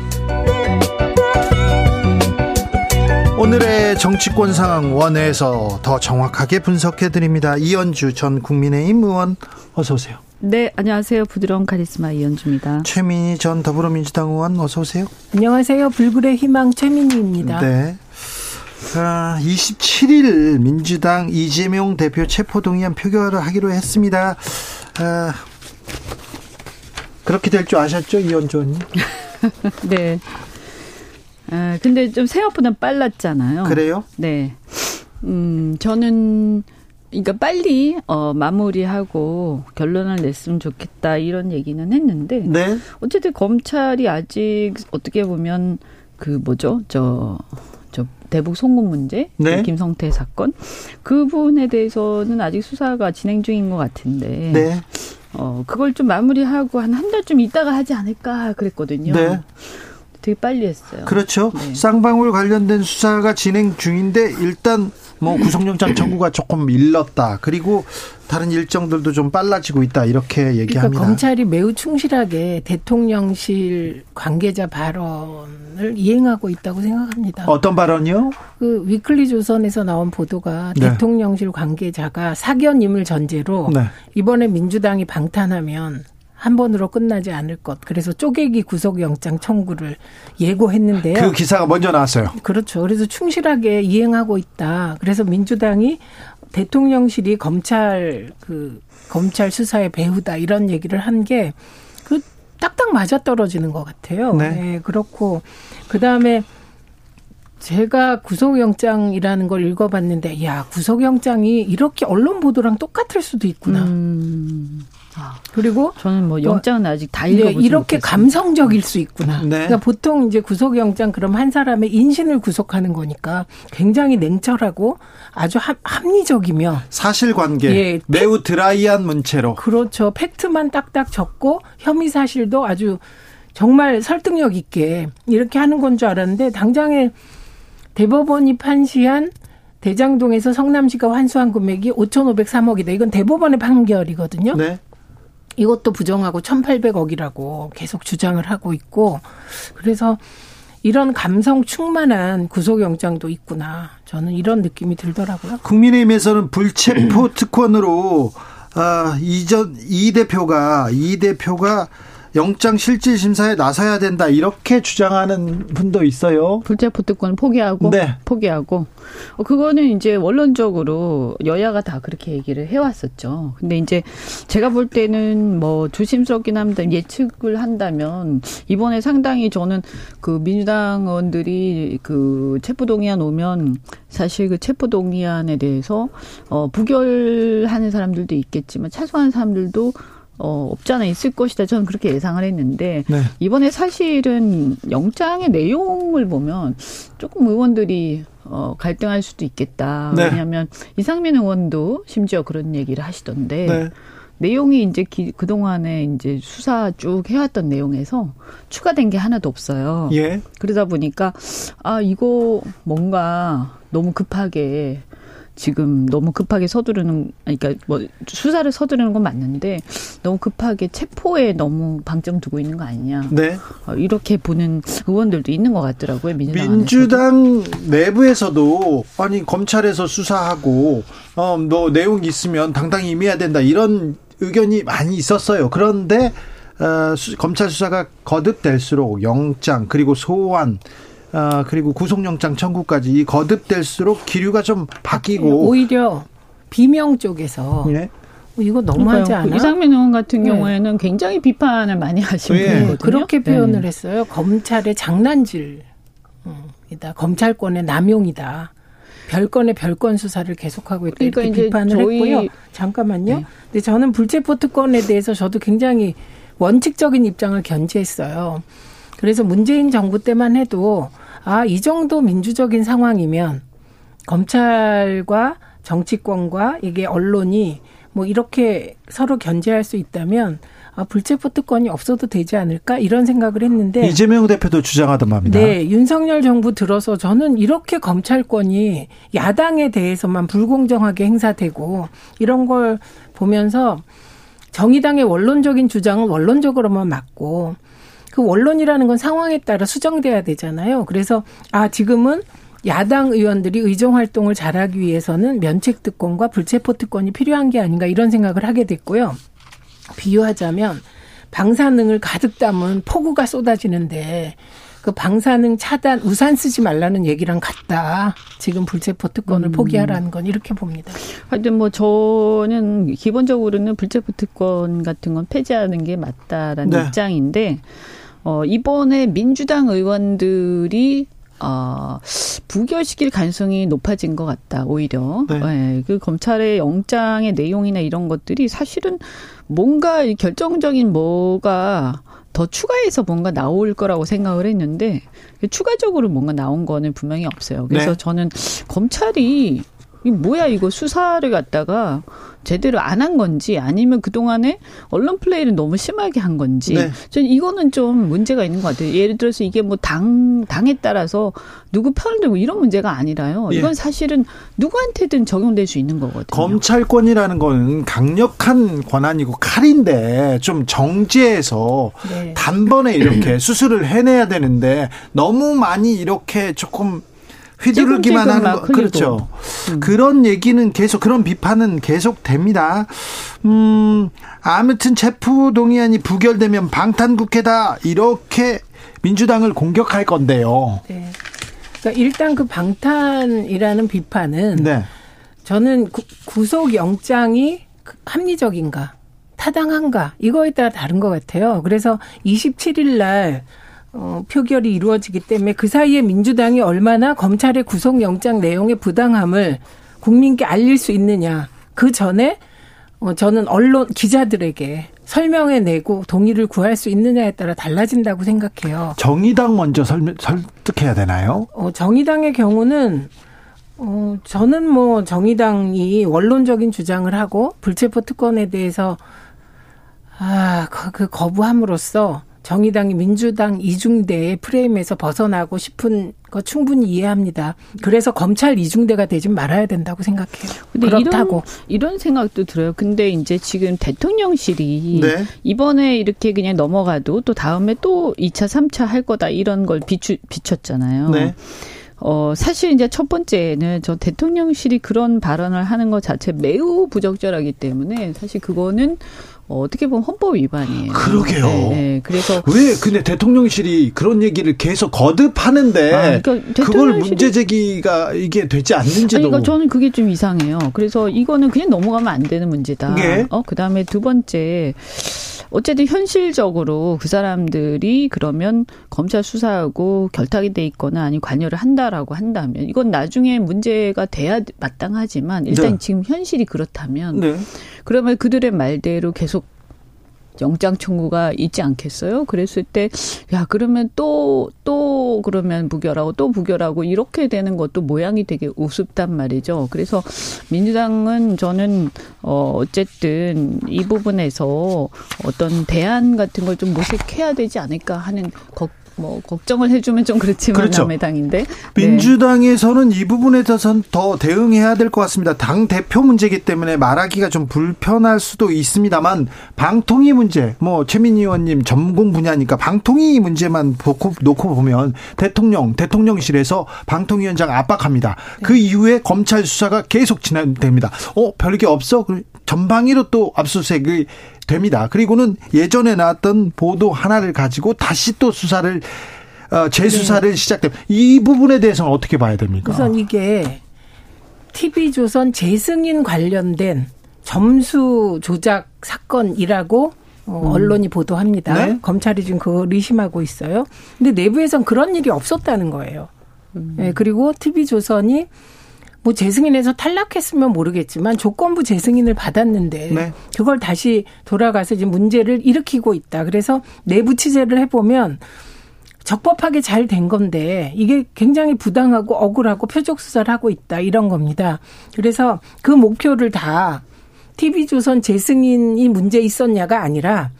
오늘의 정치권 상황 원회에서 더 정확하게 분석해 드립니다. 이현주 전 국민의힘 의원 어서 오세요. 네, 안녕하세요. 부드러운 카리스마 이현주입니다. 최민희 전 더불어민주당 의원 어서 오세요. 안녕하세요. 불굴의 희망 최민희입니다. 네. 아, 27일 민주당 이재명 대표 체포동의안 표결을 하기로 했습니다. 아, 그렇게 될 줄 아셨죠, 이현주 의원님? 네. 아, 근데 좀 생각보다 빨랐잖아요. 그래요? 네. 음, 저는 그러니까 빨리 어 마무리하고 결론을 냈으면 좋겠다 이런 얘기는 했는데 네. 어쨌든 검찰이 아직 어떻게 보면 그 뭐죠? 저저 대북 송금 문제, 네. 그 김성태 사건 그 부분에 대해서는 아직 수사가 진행 중인 것 같은데, 네. 어 그걸 좀 마무리하고 한 한 달쯤 있다가 하지 않을까 그랬거든요. 네. 되게 빨리 했어요. 그렇죠. 네. 쌍방울 관련된 수사가 진행 중인데 일단 뭐 구속영장 청구가 조금 일렀다. 그리고 다른 일정들도 좀 빨라지고 있다. 이렇게 그러니까 얘기합니다. 검찰이 매우 충실하게 대통령실 관계자 발언을 이행하고 있다고 생각합니다. 어떤 발언이요? 그 위클리 조선에서 나온 보도가 네. 대통령실 관계자가 사견임을 전제로 네. 이번에 민주당이 방탄하면 한 번으로 끝나지 않을 것. 그래서 쪼개기 구속영장 청구를 예고했는데요. 그 기사가 먼저 나왔어요. 그렇죠. 그래서 충실하게 이행하고 있다. 그래서 민주당이 대통령실이 검찰 그 검찰 수사의 배후다 이런 얘기를 한 게 그 딱딱 맞아 떨어지는 것 같아요. 네. 그렇고 그 다음에 제가 구속영장이라는 걸 읽어봤는데, 야 구속영장이 이렇게 언론 보도랑 똑같을 수도 있구나. 음, 그리고 저는 뭐 영장은 아직 다 네, 읽어보지 이렇게 못했습니다. 감성적일 수 있구나. 네. 그러니까 보통 이제 구속영장 그럼 한 사람의 인신을 구속하는 거니까 굉장히 냉철하고 아주 합, 합리적이며 사실관계 예. 매우 드라이한 문체로 그렇죠. 팩트만 딱딱 적고 혐의 사실도 아주 정말 설득력 있게 이렇게 하는 건 줄 알았는데 당장에 대법원이 판시한 대장동에서 성남시가 환수한 금액이 5,503억이다. 이건 대법원의 판결이거든요. 네. 이것도 부정하고 1,800억이라고 계속 주장을 하고 있고 그래서 이런 감성 충만한 구속영장도 있구나. 저는 이런 느낌이 들더라고요. 국민의힘에서는 불체포 특권으로 아, 이전 이 대표가 이 대표가 영장 실질 심사에 나서야 된다 이렇게 주장하는 분도 있어요. 불체포 특권 포기하고 네. 포기하고 어, 그거는 이제 원론적으로 여야가 다 그렇게 얘기를 해왔었죠. 근데 이제 제가 볼 때는 뭐 조심스럽긴 합니다. 예측을 한다면 이번에 상당히 저는 그 민주당 의원들이 그 체포 동의안 오면 사실 그 체포 동의안에 대해서 어 부결하는 사람들도 있겠지만 차소한 사람들도 어, 없잖아 있을 것이다. 저는 그렇게 예상을 했는데 네. 이번에 사실은 영장의 내용을 보면 조금 의원들이 어, 갈등할 수도 있겠다. 네. 왜냐하면 이상민 의원도 심지어 그런 얘기를 하시던데 네. 내용이 이제 기, 그동안에 이제 수사 쭉 해왔던 내용에서 추가된 게 하나도 없어요. 예. 그러다 보니까 아 이거 뭔가 너무 급하게 지금 너무 급하게 서두르는 그러니까 뭐 수사를 서두르는 건 맞는데 너무 급하게 체포에 너무 방점 두고 있는 거 아니냐 네. 어, 이렇게 보는 의원들도 있는 것 같더라고요 민주당. 민주당 내부에서도 아니 검찰에서 수사하고 어너 내용 있으면 당당히 임해야 된다 이런 의견이 많이 있었어요. 그런데 어, 수- 검찰 수사가 거듭될수록 영장 그리고 소환 어, 그리고 구속영장 청구까지 이 거듭될수록 기류가 좀 바뀌고 오히려 비명 쪽에서 예. 어, 이거 너무하지 그러니까요. 그 않아? 이상민 의원 같은 네. 경우에는 굉장히 비판을 많이 하신 예. 분이거든요. 그렇게 표현을 네. 했어요. 검찰의 장난질. 음, 이다. 검찰권의 남용이다. 별건의 별건 수사를 계속하고 있다. 그러니까 이렇게 비판을 했고요. 잠깐만요. 네. 근데 저는 불체포 특권에 대해서 저도 굉장히 원칙적인 입장을 견지했어요. 그래서 문재인 정부 때만 해도 아, 이 정도 민주적인 상황이면 검찰과 정치권과 이게 언론이 뭐 이렇게 서로 견제할 수 있다면 아, 불체포 특권이 없어도 되지 않을까 이런 생각을 했는데 이재명 대표도 주장하던 바입니다. 네, 윤석열 정부 들어서 저는 이렇게 검찰권이 야당에 대해서만 불공정하게 행사되고 이런 걸 보면서 정의당의 원론적인 주장은 원론적으로만 맞고 그 원론이라는 건 상황에 따라 수정돼야 되잖아요. 그래서 아 지금은 야당 의원들이 의정 활동을 잘하기 위해서는 면책 특권과 불체포 특권이 필요한 게 아닌가 이런 생각을 하게 됐고요. 비유하자면 방사능을 가득 담은 폭우가 쏟아지는데 그 방사능 차단 우산 쓰지 말라는 얘기랑 같다. 지금 불체포 특권을 음. 포기하라는 건 이렇게 봅니다. 하여튼 뭐 저는 기본적으로는 불체포 특권 같은 건 폐지하는 게 맞다라는 네. 입장인데 어 이번에 민주당 의원들이 어, 부결시킬 가능성이 높아진 것 같다, 오히려. 네. 네. 그 검찰의 영장의 내용이나 이런 것들이 사실은 뭔가 결정적인 뭐가 더 추가해서 뭔가 나올 거라고 생각을 했는데 추가적으로 뭔가 나온 거는 분명히 없어요. 그래서 네. 저는 검찰이 이 뭐야 이거 수사를 갖다가 제대로 안 한 건지 아니면 그동안에 언론 플레이를 너무 심하게 한 건지 네. 저는 이거는 좀 문제가 있는 것 같아요. 예를 들어서 이게 뭐 당 당에 따라서 누구 편을 들고 이런 문제가 아니라요. 예. 이건 사실은 누구한테든 적용될 수 있는 거거든요. 검찰권이라는 건 강력한 권한이고 칼인데 좀 정제해서 네. 단번에 이렇게 수술을 해내야 되는데 너무 많이 이렇게 조금 휘두르기만 하는 거 그렇죠. 음. 그런 얘기는 계속 그런 비판은 계속 됩니다. 음 아무튼 체포 동의안이 부결되면 방탄 국회다 이렇게 민주당을 공격할 건데요. 네. 그러니까 일단 그 방탄이라는 비판은 네. 저는 구, 구속 영장이 합리적인가 타당한가 이거에 따라 다른 것 같아요. 그래서 27일 날 어, 표결이 이루어지기 때문에 그 사이에 민주당이 얼마나 검찰의 구속영장 내용의 부당함을 국민께 알릴 수 있느냐. 그 전에 어, 저는 언론 기자들에게 설명해 내고 동의를 구할 수 있느냐에 따라 달라진다고 생각해요. 정의당 먼저 설명, 설득해야 되나요? 어, 정의당의 경우는 어, 저는 뭐 정의당이 원론적인 주장을 하고 불체포 특권에 대해서 아, 그, 그 거부함으로써 정의당이 민주당 이중대의 프레임에서 벗어나고 싶은 거 충분히 이해합니다. 그래서 검찰 이중대가 되지 말아야 된다고 생각해요. 근데 그렇다고 이런, 이런 생각도 들어요. 근데 이제 지금 대통령실이 네. 이번에 이렇게 그냥 넘어가도 또 다음에 또 2차, 3차 할 거다 이런 걸 비추, 비췄잖아요. 네. 어, 사실 이제 첫 번째는 저 대통령실이 그런 발언을 하는 것 자체 매우 부적절하기 때문에 사실 그거는 어, 어떻게 보면 헌법 위반이에요. 그러게요. 네, 네. 그래서 왜 근데 대통령실이 그런 얘기를 계속 거듭하는데 아, 그러니까 그걸 문제 제기가 이게 되지 않는지도. 아니, 그러니까 저는 그게 좀 이상해요. 그래서 이거는 그냥 넘어가면 안 되는 문제다. 네. 어, 그다음에 두 번째 어쨌든 현실적으로 그 사람들이 그러면 검찰 수사하고 결탁이 돼 있거나 아니 관여를 한다라고 한다면 이건 나중에 문제가 돼야 마땅하지만 일단 네. 지금 현실이 그렇다면 네. 그러면 그들의 말대로 계속 영장 청구가 있지 않겠어요? 그랬을 때, 야, 그러면 또, 또, 그러면 부결하고 또 부결하고 이렇게 되는 것도 모양이 되게 우습단 말이죠. 그래서 민주당은 저는, 어, 어쨌든 이 부분에서 어떤 대안 같은 걸 좀 모색해야 되지 않을까 하는 걱 뭐 걱정을 해주면 좀 그렇지만 그렇죠. 남의 당인데 네. 민주당에서는 이 부분에 대해서는 더 대응해야 될 것 같습니다. 당 대표 문제이기 때문에 말하기가 좀 불편할 수도 있습니다만 방통위 문제, 뭐 최민희 의원님 전공 분야니까 방통위 문제만 놓고, 놓고 보면 대통령 대통령실에서 방통위원장 압박합니다. 그 이후에 검찰 수사가 계속 진행됩니다. 어 별게 없어? 전방위로 또 압수수색을 됩니다. 그리고는 예전에 나왔던 보도 하나를 가지고 다시 또 수사를 어, 재수사를 네. 시작됩니다. 이 부분에 대해서는 어떻게 봐야 됩니까? 우선 이게 TV조선 재승인 관련된 점수 조작 사건이라고 어, 음. 언론이 보도합니다. 네? 검찰이 지금 그걸 의심하고 있어요. 근데 내부에선 그런 일이 없었다는 거예요. 음. 네, 그리고 TV조선이 뭐 재승인에서 탈락했으면 모르겠지만 조건부 재승인을 받았는데 네. 그걸 다시 돌아가서 이제 문제를 일으키고 있다. 그래서 내부 취재를 해보면 적법하게 잘 된 건데 이게 굉장히 부당하고 억울하고 표적 수사를 하고 있다 이런 겁니다. 그래서 그 목표를 다 TV조선 재승인이 문제 있었냐가 아니라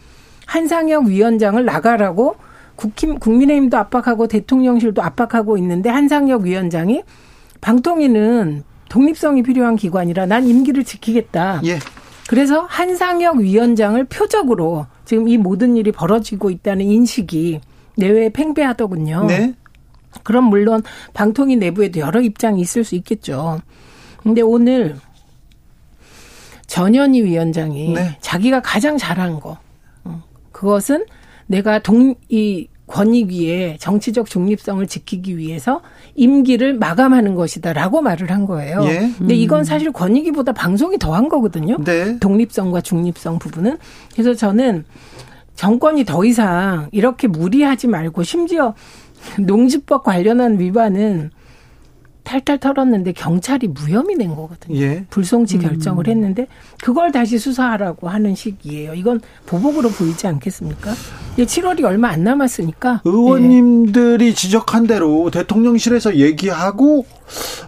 한상혁 위원장을 나가라고 국힘, 국민의힘도 압박하고 대통령실도 압박하고 있는데 한상혁 위원장이 방통위는 독립성이 필요한 기관이라 난 임기를 지키겠다. 예. 그래서 한상혁 위원장을 표적으로 지금 이 모든 일이 벌어지고 있다는 인식이 내외에 팽배하더군요. 네. 그럼 물론 방통위 내부에도 여러 입장이 있을 수 있겠죠. 근데 오늘 전현희 위원장이 네. 자기가 가장 잘한 거 어, 그것은 내가 동 이 권익위의 정치적 중립성을 지키기 위해서 임기를 마감하는 것이다라고 말을 한 거예요. 예. 근데 이건 사실 권익위보다 방송이 더한 거거든요. 네. 독립성과 중립성 부분은 그래서 저는 정권이 더 이상 이렇게 무리하지 말고 심지어 농지법 관련한 위반은 탈탈 털었는데 경찰이 무혐의 낸 거거든요. 예. 불송치 결정을 했는데 그걸 다시 수사하라고 하는 시기예요. 이건 보복으로 보이지 않겠습니까? 이제 7월이 얼마 안 남았으니까 의원님들이 지적한 대로 대통령실에서 얘기하고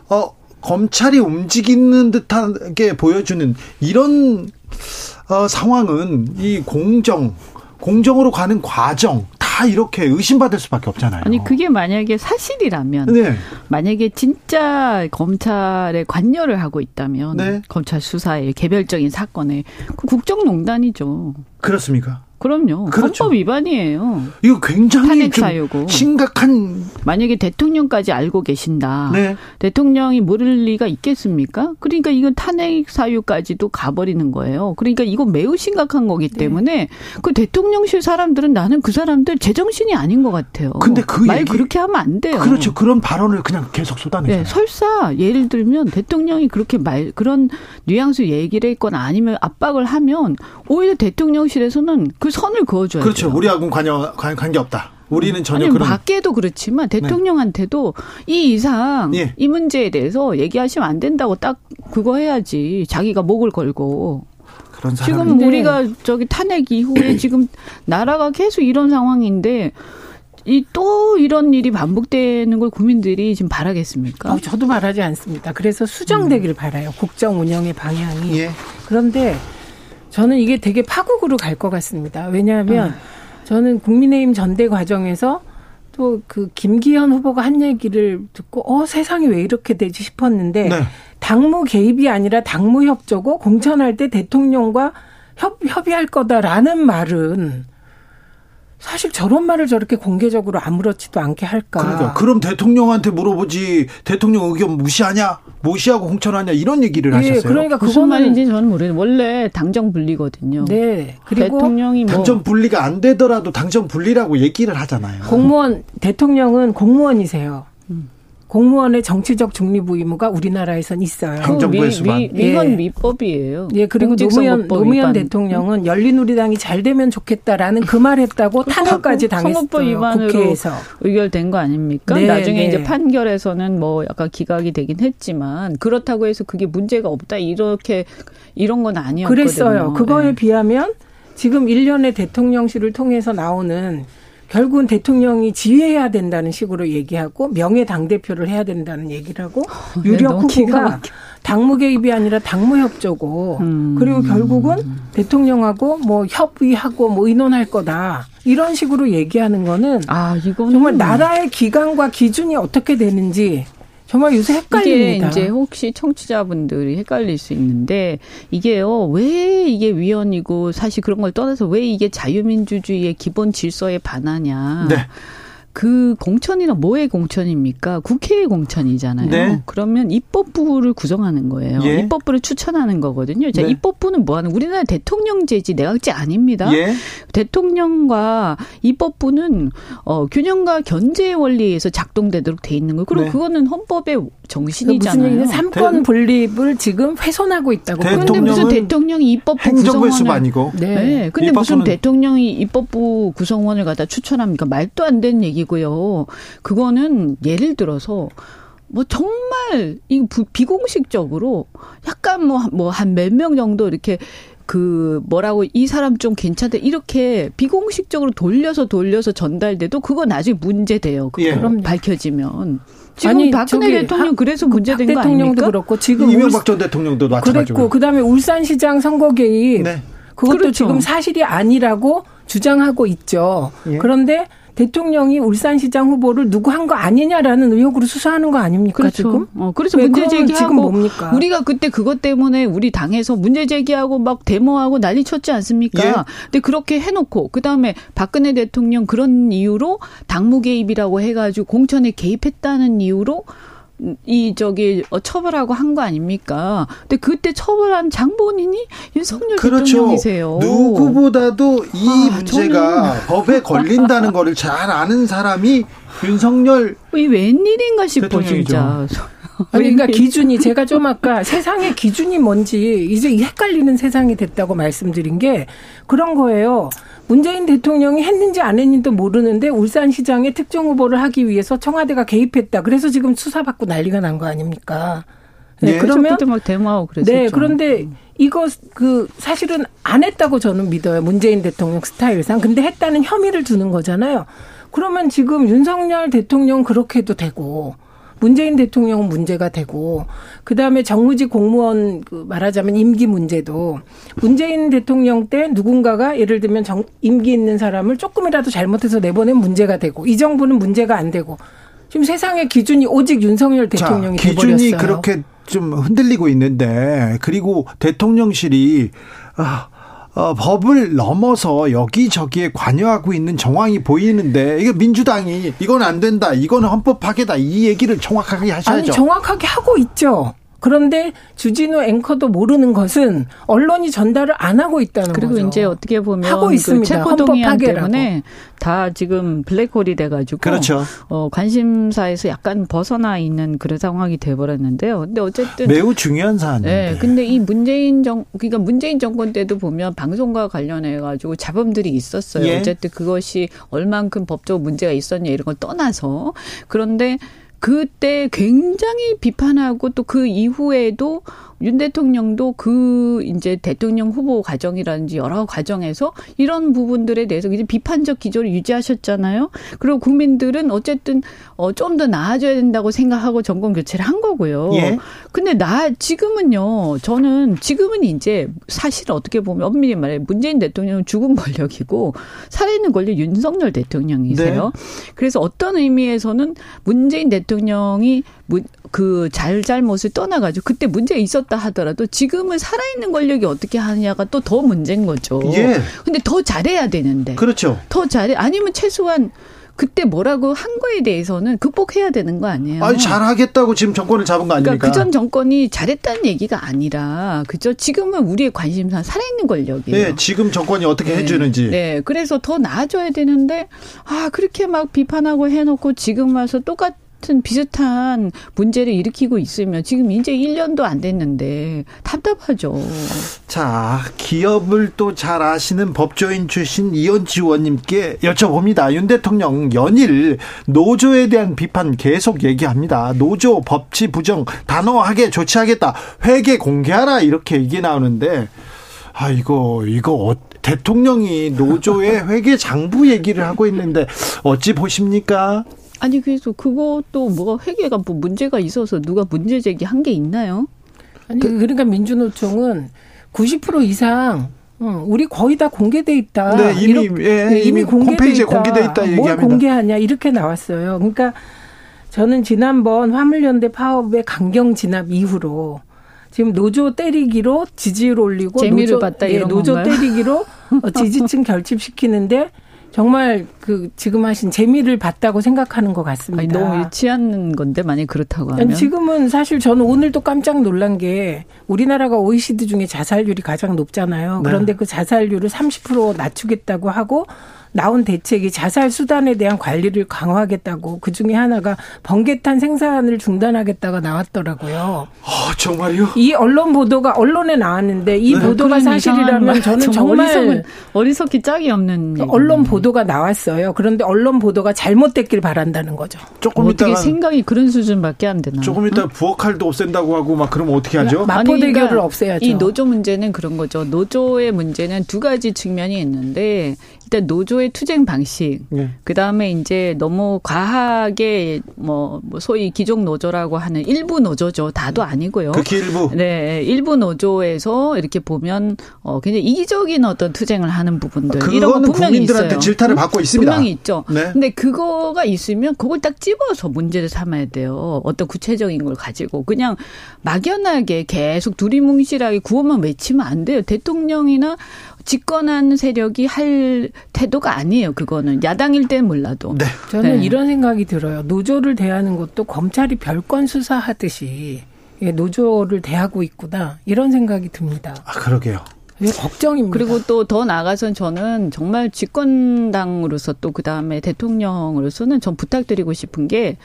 어 검찰이 움직이는 듯하게 보여주는 이런 어, 상황은 이 공정 공정으로 가는 과정 다 이렇게 의심받을 수밖에 없잖아요. 아니 그게 만약에 사실이라면 네. 만약에 진짜 검찰에 관여를 하고 있다면 네. 검찰 수사에 개별적인 사건에 그 국정농단이죠. 그렇습니까? 그럼요. 그렇죠. 헌법 위반이에요. 이거 굉장히 탄핵 사유고. 심각한 만약에 대통령까지 알고 계신다. 네. 대통령이 모를 리가 있겠습니까? 그러니까 이건 탄핵 사유까지도 가버리는 거예요. 그러니까 이건 매우 심각한 거기 네. 때문에 그 대통령실 사람들은 나는 그 사람들 제정신이 아닌 것 같아요. 근데 그말 얘기- 그렇게 하면 안 돼요. 그렇죠. 그런 발언을 그냥 계속 쏟아내잖아요. 네, 설사 예를 들면 대통령이 그렇게 말 그런 뉘앙스 얘기를 했거나 아니면 압박을 하면 오히려 대통령실에서는 그 선을 그어줘야 그렇죠. 돼요. 우리하고는 관여 관- 관계 없다. 우리는 전혀 아니 그런 밖에도 그렇지만 대통령한테도 이 이상 예. 이 문제에 대해서 얘기하시면 안 된다고 딱 그거 해야지 자기가 목을 걸고 그런 사람 지금 네. 우리가 저기 탄핵 이후에 지금 나라가 계속 이런 상황인데 이 또 이런 일이 반복되는 걸 국민들이 지금 바라겠습니까? 어, 저도 바라지 않습니다. 그래서 수정되길 바라요. 국정 운영의 방향이. 예. 그런데 저는 이게 되게 파국으로 갈 것 같습니다. 왜냐하면 음. 저는 국민의힘 전대 과정에서 또 그 김기현 후보가 한 얘기를 듣고 어 세상이 왜 이렇게 되지 싶었는데 네. 당무 개입이 아니라 당무 협조고 공천할 때 대통령과 협, 협의할 거다라는 말은 사실 저런 말을 저렇게 공개적으로 아무렇지도 않게 할까. 그러니까 그럼 대통령한테 물어보지 대통령 의견 무시하냐 무시하고 공천하냐 이런 얘기를 예, 하셨어요. 그러니까 무슨 그거는 말인지 저는 모르겠는데 원래 당정 분리거든요. 네. 그리고 대통령이 뭐 당정 분리가 안 되더라도 당정 분리라고 얘기를 하잖아요. 공무원 대통령은 공무원이세요. 공무원의 정치적 중립 의무가 우리나라에선 있어요. 행- 행정부의 미- 수반. 미, 이건 예. 미법이에요. 예, 그리고 노무현, 노무현. 대통령은 열린우리당이 잘 되면 좋겠다라는 그 말 했다고 탄핵까지 당했어요. 국회에서. 의결된 거 아닙니까? 네, 나중에 네. 이제 판결에서는 뭐 약간 기각이 되긴 했지만 그렇다고 해서 그게 문제가 없다 이렇게 이런 건 아니었거든요. 그랬어요. 그거에 네. 비하면 지금 일련의 대통령실을 통해서 나오는 결국은 대통령이 지휘해야 된다는 식으로 얘기하고 명예 당 대표를 해야 된다는 얘기를 하고 네, 유력 후보가. 당무 개입이 아니라 당무 협조고 음. 그리고 결국은 대통령하고 뭐 협의하고 뭐 의논할 거다 이런 식으로 얘기하는 거는 아 정말 나라의 기관과 기준이 어떻게 되는지 정말 요새 이게 헷갈립니다. 이제 혹시 청취자분들이 헷갈릴 수 있는데 이게요 왜 이게 위헌이고 사실 그런 걸 떠나서 왜 이게 자유민주주의의 기본 질서에 반하냐. 네. 그 공천이나 뭐의 공천입니까? 국회의 공천이잖아요. 네. 그러면 입법부를 구성하는 거예요. 예. 입법부를 추천하는 거거든요. 자, 네. 입법부는 뭐 하는 우리나라 대통령제지 내각제 아닙니다. 예. 대통령과 입법부는 어 균형과 견제의 원리에서 작동되도록 돼 있는 거예요. 그리고 네. 그거는 헌법의 그 무슨 정신이잖아요. 얘기는 삼권 분립을 지금 훼손하고 있다고. 그런데 무슨 대통령이 입법부 구성원을 수반이고 네. 네. 근데 무슨 대통령이 입법부 구성원을 갖다 추천합니까? 말도 안 되는 얘기고요. 그거는 예를 들어서 뭐 정말 이 부- 비공식적으로 약간 뭐 뭐 한 몇 명 정도 이렇게 그 뭐라고 이 사람 좀 괜찮다 이렇게 비공식적으로 돌려서 돌려서 전달돼도 그거 나중에 문제돼요. 그거 예. 그럼요. 밝혀지면 지금 아니, 박근혜 대통령 박- 그래서 그 문제된 박거 대통령도 아닙니까? 그렇고 지금 이명박 전 대통령도 마찬가지고. 그랬고 그다음에 울산시장 선거 개입 네. 그것도 그렇죠. 지금 사실이 아니라고 주장하고 있죠. 예. 그런데 대통령이 울산시장 후보를 누구 한 거 아니냐라는 의혹으로 수사하는 거 아닙니까 그렇죠. 지금? 어, 그래서 왜 문제 제기하고 지금 뭡니까? 우리가 그때 그것 때문에 우리 당에서 문제 제기하고 막 데모하고 난리 쳤지 않습니까? 예. 근데 그렇게 해놓고 그 다음에 박근혜 대통령 그런 이유로 당무 개입이라고 해가지고 공천에 개입했다는 이유로 이 저기 어, 처벌하고 한 거 아닙니까? 근데 그때 처벌한 장본인이 윤석열 그렇죠. 대통령이세요. 누구보다도 이 아, 문제가 법에 걸린다는 거를 잘 아는 사람이 윤석열 이 웬일인가 싶어 대통령이죠. 진짜. 그러니까. 기준이 제가 좀 아까 세상의 기준이 뭔지 이제 헷갈리는 세상이 됐다고 말씀드린 게 그런 거예요. 문재인 대통령이 했는지 안 했는지도 모르는데 울산시장에 특정 후보를 하기 위해서 청와대가 개입했다. 그래서 지금 수사받고 난리가 난 거 아닙니까? 네, 예. 그러면 막 데모하고 그랬었죠. 네, 그런데 이거 그 사실은 안 했다고 저는 믿어요. 문재인 대통령 스타일상. 근데 했다는 혐의를 두는 거잖아요. 그러면 지금 윤석열 대통령 그렇게 해도 되고 문재인 대통령은 문제가 되고 그다음에 정무직 공무원 그 말하자면 임기 문제도 문재인 대통령 때 누군가가 예를 들면 정, 임기 있는 사람을 조금이라도 잘못해서 내보낸 문제가 되고 이 정부는 문제가 안 되고 지금 세상의 기준이 오직 윤석열 대통령이 자, 기준이 돼버렸어요. 그렇게 좀 흔들리고 있는데 그리고 대통령실이 아, 어, 법을 넘어서 여기저기에 관여하고 있는 정황이 보이는데 이게 민주당이 이건 안 된다, 이건 헌법 파괴다 이 얘기를 정확하게 하셔야죠. 아니 정확하게 하고 있죠. 그런데 주진우 앵커도 모르는 것은 언론이 전달을 안 하고 있다는 그리고 거죠. 이제 어떻게 보면 하고 있습니다. 그 체포 헌법 동의안. 때문에 다 지금 블랙홀이 돼가지고 그렇죠. 어, 관심사에서 약간 벗어나 있는 그런 상황이 돼버렸는데요. 근데 어쨌든 매우 중요한 사안인데. 네, 근데 이 문재인 정, 그러니까 문재인 정권 때도 보면 방송과 관련해 가지고 잡음들이 있었어요. 예. 어쨌든 그것이 얼만큼 법적 문제가 있었냐 이런 걸 떠나서 그런데 그때 굉장히 비판하고 또 그 이후에도 윤 대통령도 그 이제 대통령 후보 과정이라든지 여러 과정에서 이런 부분들에 대해서 이제 비판적 기조를 유지하셨잖아요. 그리고 국민들은 어쨌든 어, 좀 더 나아져야 된다고 생각하고 정권 교체를 한 거고요. 예. 근데 나 지금은요. 저는 지금은 이제 사실 어떻게 보면 엄밀히 말해 문재인 대통령은 죽은 권력이고 살아있는 권력 윤석열 대통령이세요. 그래서 어떤 의미에서는 문재인 대통령이 그 잘잘못을 떠나가지고 그때 문제 있었다 하더라도 지금은 살아있는 권력이 어떻게 하느냐가 또 더 문제인 거죠. 예. 근데 더 잘해야 되는데. 그렇죠. 더 잘해. 아니면 최소한 그때 뭐라고 한 거에 대해서는 극복해야 되는 거 아니에요? 아니 잘하겠다고 지금 정권을 잡은 거 아닙니까? 그러니까 그전 정권이 잘했다는 얘기가 아니라 그죠? 지금은 우리의 관심사 살아있는 권력이에요. 네, 지금 정권이 어떻게 네. 해주는지. 네, 그래서 더 나아져야 되는데 아 그렇게 막 비판하고 해놓고 지금 와서 똑같 은 비슷한 문제를 일으키고 있으면 지금 이제 1년도 안 됐는데 답답하죠. 자, 기업을 또 잘 아시는 법조인 출신 이현지 의원님께 여쭤봅니다. 윤 대통령 연일 노조에 대한 비판 계속 얘기합니다. 노조 법치 부정 단호하게 조치하겠다. 회계 공개하라 이렇게 얘기 나오는데 아 이거 이거 어, 대통령이 노조의 회계 장부 얘기를 하고 있는데 어찌 보십니까? 아니 그래서 그것도 뭐가 회계가 뭐 문제가 있어서 누가 문제 제기한 게 있나요? 아니, 그 러니까 민주노총은 90% 이상 응, 우리 거의 다 공개돼 있다. 네, 이미 이렇게- 예, 네, 이미 홈페이지에 공개돼 있다 뭘 얘기합니다. 공개하냐 이렇게 나왔어요. 그러니까 저는 지난번 화물연대 파업의 강경 진압 이후로 지금 노조 때리기로 지지율 올리고 재미를 노조, 봤다 예, 이런 노조 건가요? 때리기로 어, 지지층 결집시키는데 정말 그 지금 하신 재미를 봤다고 생각하는 것 같습니다. 아니, 너무 유치한 건데 만약 그렇다고 하면 지금은 사실 저는 오늘도 깜짝 놀란 게 우리나라가 OECD 중에 자살률이 가장 높잖아요. 네. 그런데 그 자살률을 30% 낮추겠다고 하고 나온 대책이 자살 수단에 대한 관리를 강화하겠다고 그 중에 하나가 번개탄 생산을 중단하겠다가 나왔더라고요. 아 정말요? 이 언론 보도가 언론에 나왔는데 이 네. 보도가 이상한 사실이라면 말, 저는 정말 어리석은, 어리석기 짝이 없는 그. 언론 보도가 나왔어요. 그런데 언론 보도가 잘못됐길 바란다는 거죠. 조금 어떻게 이따가 생각이 그런 수준밖에 안 되나? 조금 이따 부엌칼도 없앤다고 하고 막 그러면 어떻게 하죠? 마- 아니, 마포대교를 그러니까 없애야죠. 이 노조 문제는 그런 거죠. 노조의 문제는 두 가지 측면이 있는데 일단 노조의 투쟁 방식, 네. 그 다음에 이제 너무 과하게 뭐, 뭐 소위 기종 노조라고 하는 일부 노조죠. 다도 아니고요. 극히 일부. 네, 일부 노조에서 이렇게 보면 어 굉장히 이기적인 어떤 투쟁을 하는 부분들 이런 거 분명히 국민들한테 있어요. 질타를 받고 있습니다. 분명히 있죠. 네. 근데 그거가 있으면 그걸 딱 집어서 문제를 삼아야 돼요. 어떤 구체적인 걸 가지고 그냥 막연하게 계속 두리뭉실하게 구호만 외치면 안 돼요. 대통령이나 집권한 세력이 할 태도가 아니에요. 그거는 야당일 땐 몰라도. 네. 저는 네. 이런 생각이 들어요. 노조를 대하는 것도 검찰이 별건 수사하듯이 예, 노조를 대하고 있구나 이런 생각이 듭니다. 아, 그러게요. 걱정입니다. 그리고 또 더 나아가선 저는 정말 집권당으로서 또 그 다음에 대통령으로서는 전 부탁드리고 싶은 게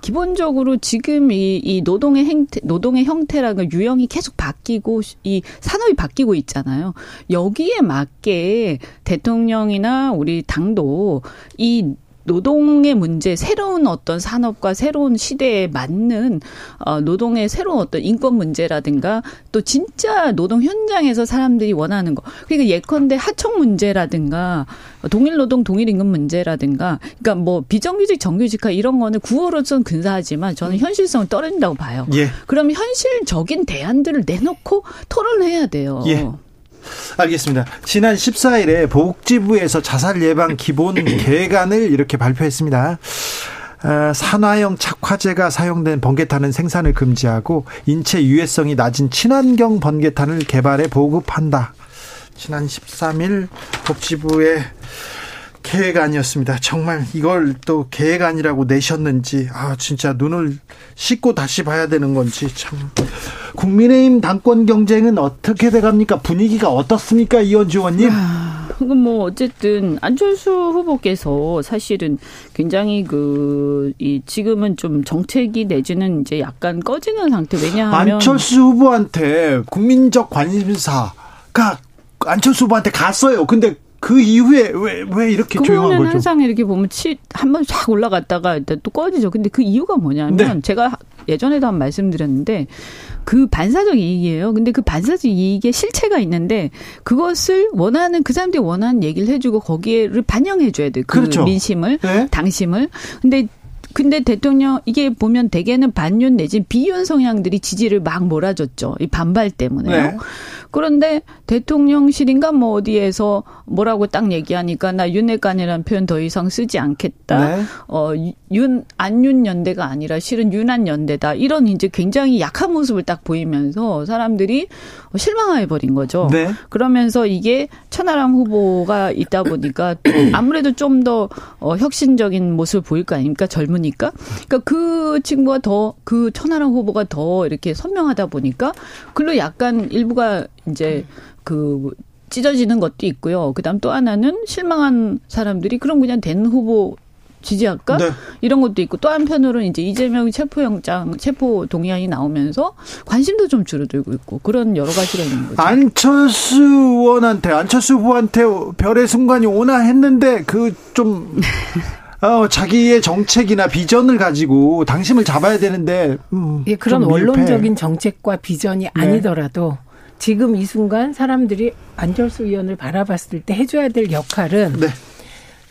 기본적으로 지금 이, 이 노동의 행태, 노동의 형태라는 걸 유형이 계속 바뀌고 이 산업이 바뀌고 있잖아요. 여기에 맞게 대통령이나 우리 당도 이 노동의 문제, 새로운 어떤 산업과 새로운 시대에 맞는 어, 노동의 새로운 어떤 인권 문제라든가 또 진짜 노동 현장에서 사람들이 원하는 거. 그러니까 예컨대 하청 문제라든가 동일 노동 동일 임금 문제라든가 그러니까 뭐 비정규직 정규직화 이런 거는 구호로서는 근사하지만 저는 현실성을 떨어진다고 봐요. 예. 그럼 현실적인 대안들을 내놓고 토론해야 돼요. 예. 알겠습니다. 지난 14일에 복지부에서 자살 예방 기본 계획안을 이렇게 발표했습니다. 아, 산화형 착화제가 사용된 번개탄은 생산을 금지하고 인체 유해성이 낮은 친환경 번개탄을 개발해 보급한다. 지난 13일 복지부의 계획안이었습니다. 정말 이걸 또 계획안이라고 내셨는지 아 진짜 눈을 씻고 다시 봐야 되는 건지 참 국민의힘 당권 경쟁은 어떻게 돼갑니까? 분위기가 어떻습니까, 이현주 의원님? 그건 뭐 어쨌든 안철수 후보께서 사실은 굉장히 그 이 지금은 좀 정책이 내지는 이제 약간 꺼지는 상태. 왜냐하면 안철수 후보한테 국민적 관심사가 안철수 후보한테 갔어요. 근데 그 이후에 왜 왜 이렇게 조용한 그거는 거죠? 항상 이렇게 보면 치 한번 쫙 올라갔다가 일단 또 꺼지죠. 근데 그 이유가 뭐냐면 네. 제가 예전에도 한 말씀드렸는데 그 반사적 이익이에요. 근데 그 반사적 이익의 실체가 있는데 그것을 원하는 그 사람들이 원하는 얘기를 해주고 거기에를 반영해 줘야 돼. 그 그렇죠. 민심을 네. 당심을. 근데 근데 대통령 이게 보면 대개는 반윤 내지 비윤 성향들이 지지를 막 몰아줬죠. 이 반발 때문에요. 네. 그런데 대통령실인가 뭐 어디에서 뭐라고 딱 얘기하니까 나 윤핵관이라는 표현 더 이상 쓰지 않겠다. 네. 어, 윤, 안윤 연대가 아니라 실은 윤한 연대다. 이런 이제 굉장히 약한 모습을 딱 보이면서 사람들이 실망해 버린 거죠. 네. 그러면서 이게 천하람 후보가 있다 보니까 아무래도 좀더 어, 혁신적인 모습을 보일 거 아닙니까? 젊으니까. 그러니까 그 친구가 더 그 천하람 후보가 더 이렇게 선명하다 보니까 글로 약간 일부가 이제 그 찢어지는 것도 있고요. 그다음 또 하나는 실망한 사람들이 그럼 그냥 된 후보 지지할까? 네. 이런 것도 있고 또 한편으로는 이제 이재명 체포영장 체포 동의안이 나오면서 관심도 좀 줄어들고 있고 그런 여러 가지가 있는 거죠. 안철수 의원한테 안철수 후보한테 별의 순간이 오나 했는데 그좀 어, 자기의 정책이나 비전을 가지고 당심을 잡아야 되는데 음, 예, 그런. 원론적인 정책과 비전이 아니더라도 지금 이 순간 사람들이 안철수 의원을 바라봤을 때 해줘야 될 역할은 네.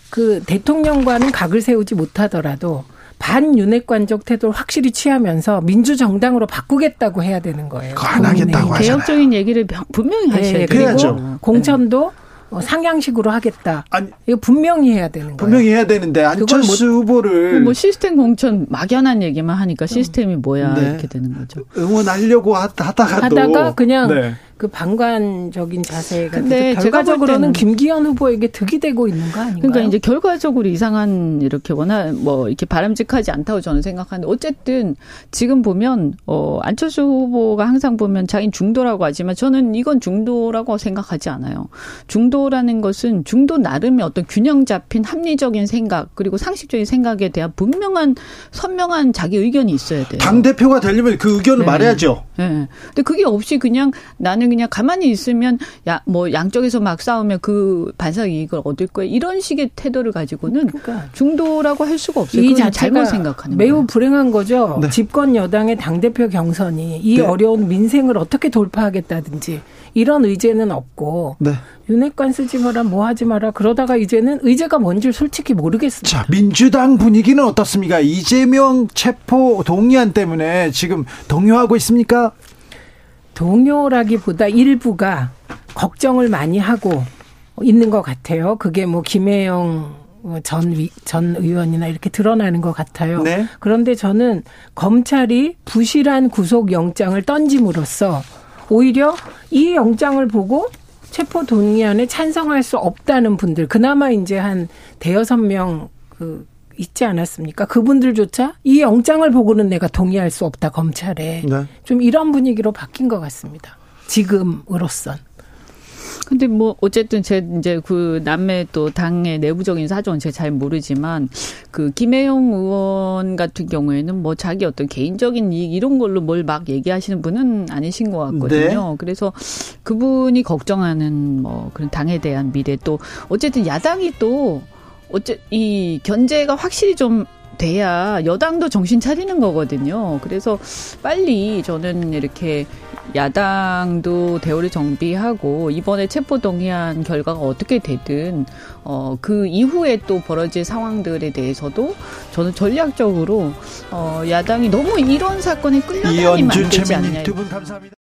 그 대통령과는 각을 세우지 못하더라도 반윤핵관적 태도를 확실히 취하면서 민주정당으로 바꾸겠다고 해야 되는 거예요. 그거 안 하겠다고 하잖아요. 개혁적인 얘기를 명- 분명히 하셔야 네, 돼요. 그리고 해야죠. 공천도 어, 상향식으로 하겠다. 아니 이거 분명히 해야 되는 거예요. 분명히 해야 되는데 안철수 후보를 뭐 시스템 공천 막연한 얘기만 하니까 시스템이 뭐야 네. 이렇게 되는 거죠. 응원하려고 하- 하다가도 하다가 그냥 네. 그 방관적인 자세가 근데 볼 결과적으로는 김기현 후보에게 득이 되고 있는 거 아닌가요? 그러니까 이제 결과적으로 이상한 이렇게 원하 뭐 이렇게 바람직하지 않다고 저는 생각하는데 어쨌든 지금 보면 어 안철수 후보가 항상 보면 자기 중도라고 하지만 저는 이건 중도라고 생각하지 않아요. 중도라는 것은 중도 나름의 어떤 균형 잡힌 합리적인 생각 그리고 상식적인 생각에 대한 분명한 선명한 자기 의견이 있어야 돼요. 당 대표가 되려면 그 의견을 네. 말해야죠. 예. 근데 그게 없이 그냥 나는 나는 그냥 가만히 있으면 야 뭐 양쪽에서 막 싸우면 그 반사 이익을 얻을 거야 이런 식의 태도를 가지고는 그러니까. 중도라고 할 수가 없어요. 이 잘못 생각하는 매우 거예요. 불행한 거죠. 네. 집권 여당의 당 대표 경선이 이 네. 어려운 민생을 어떻게 돌파하겠다든지 이런 의제는 없고 네. 윤핵관 쓰지 마라 뭐 하지 마라 그러다가 이제는 의제가 뭔지 솔직히 모르겠습니다. 자, 민주당 분위기는 어떻습니까? 이재명 체포 동의안 때문에 지금 동요하고 있습니까? 동요라기보다 일부가 걱정을 많이 하고 있는 것 같아요. 그게 뭐 김혜영 전, 위- 전 의원이나 이렇게 드러나는 것 같아요. 네. 그런데 저는 검찰이 부실한 구속 영장을 던짐으로써 오히려 이 영장을 보고 체포 동의안에 찬성할 수 없다는 분들, 그나마 이제 한 대여섯 명 그, 있지 않았습니까? 그분들조차 이 영장을 보고는 내가 동의할 수 없다, 검찰에. 네. 좀 이런 분위기로 바뀐 것 같습니다. 지금으로선. 근데 뭐 어쨌든 제 이제 그 남의 또 당의 내부적인 사정은 제가 잘 모르지만 그 김혜영 의원 같은 경우에는 뭐 자기 어떤 개인적인 이익 이런 걸로 뭘 막 얘기하시는 분은 아니신 것 같거든요. 그래서 그분이 걱정하는 뭐 그런 당에 대한 미래 또 어쨌든 야당이 또 어째 이 견제가 확실히 좀 돼야 여당도 정신 차리는 거거든요. 그래서 빨리 저는 이렇게 야당도 대우를 정비하고 이번에 체포 동의안 결과가 어떻게 되든 어 그 이후에 또 벌어질 상황들에 대해서도 저는 전략적으로 어 야당이 너무 이런 사건에 끌려다니면 안 되지 않냐. 최민희 두분 감사합니다.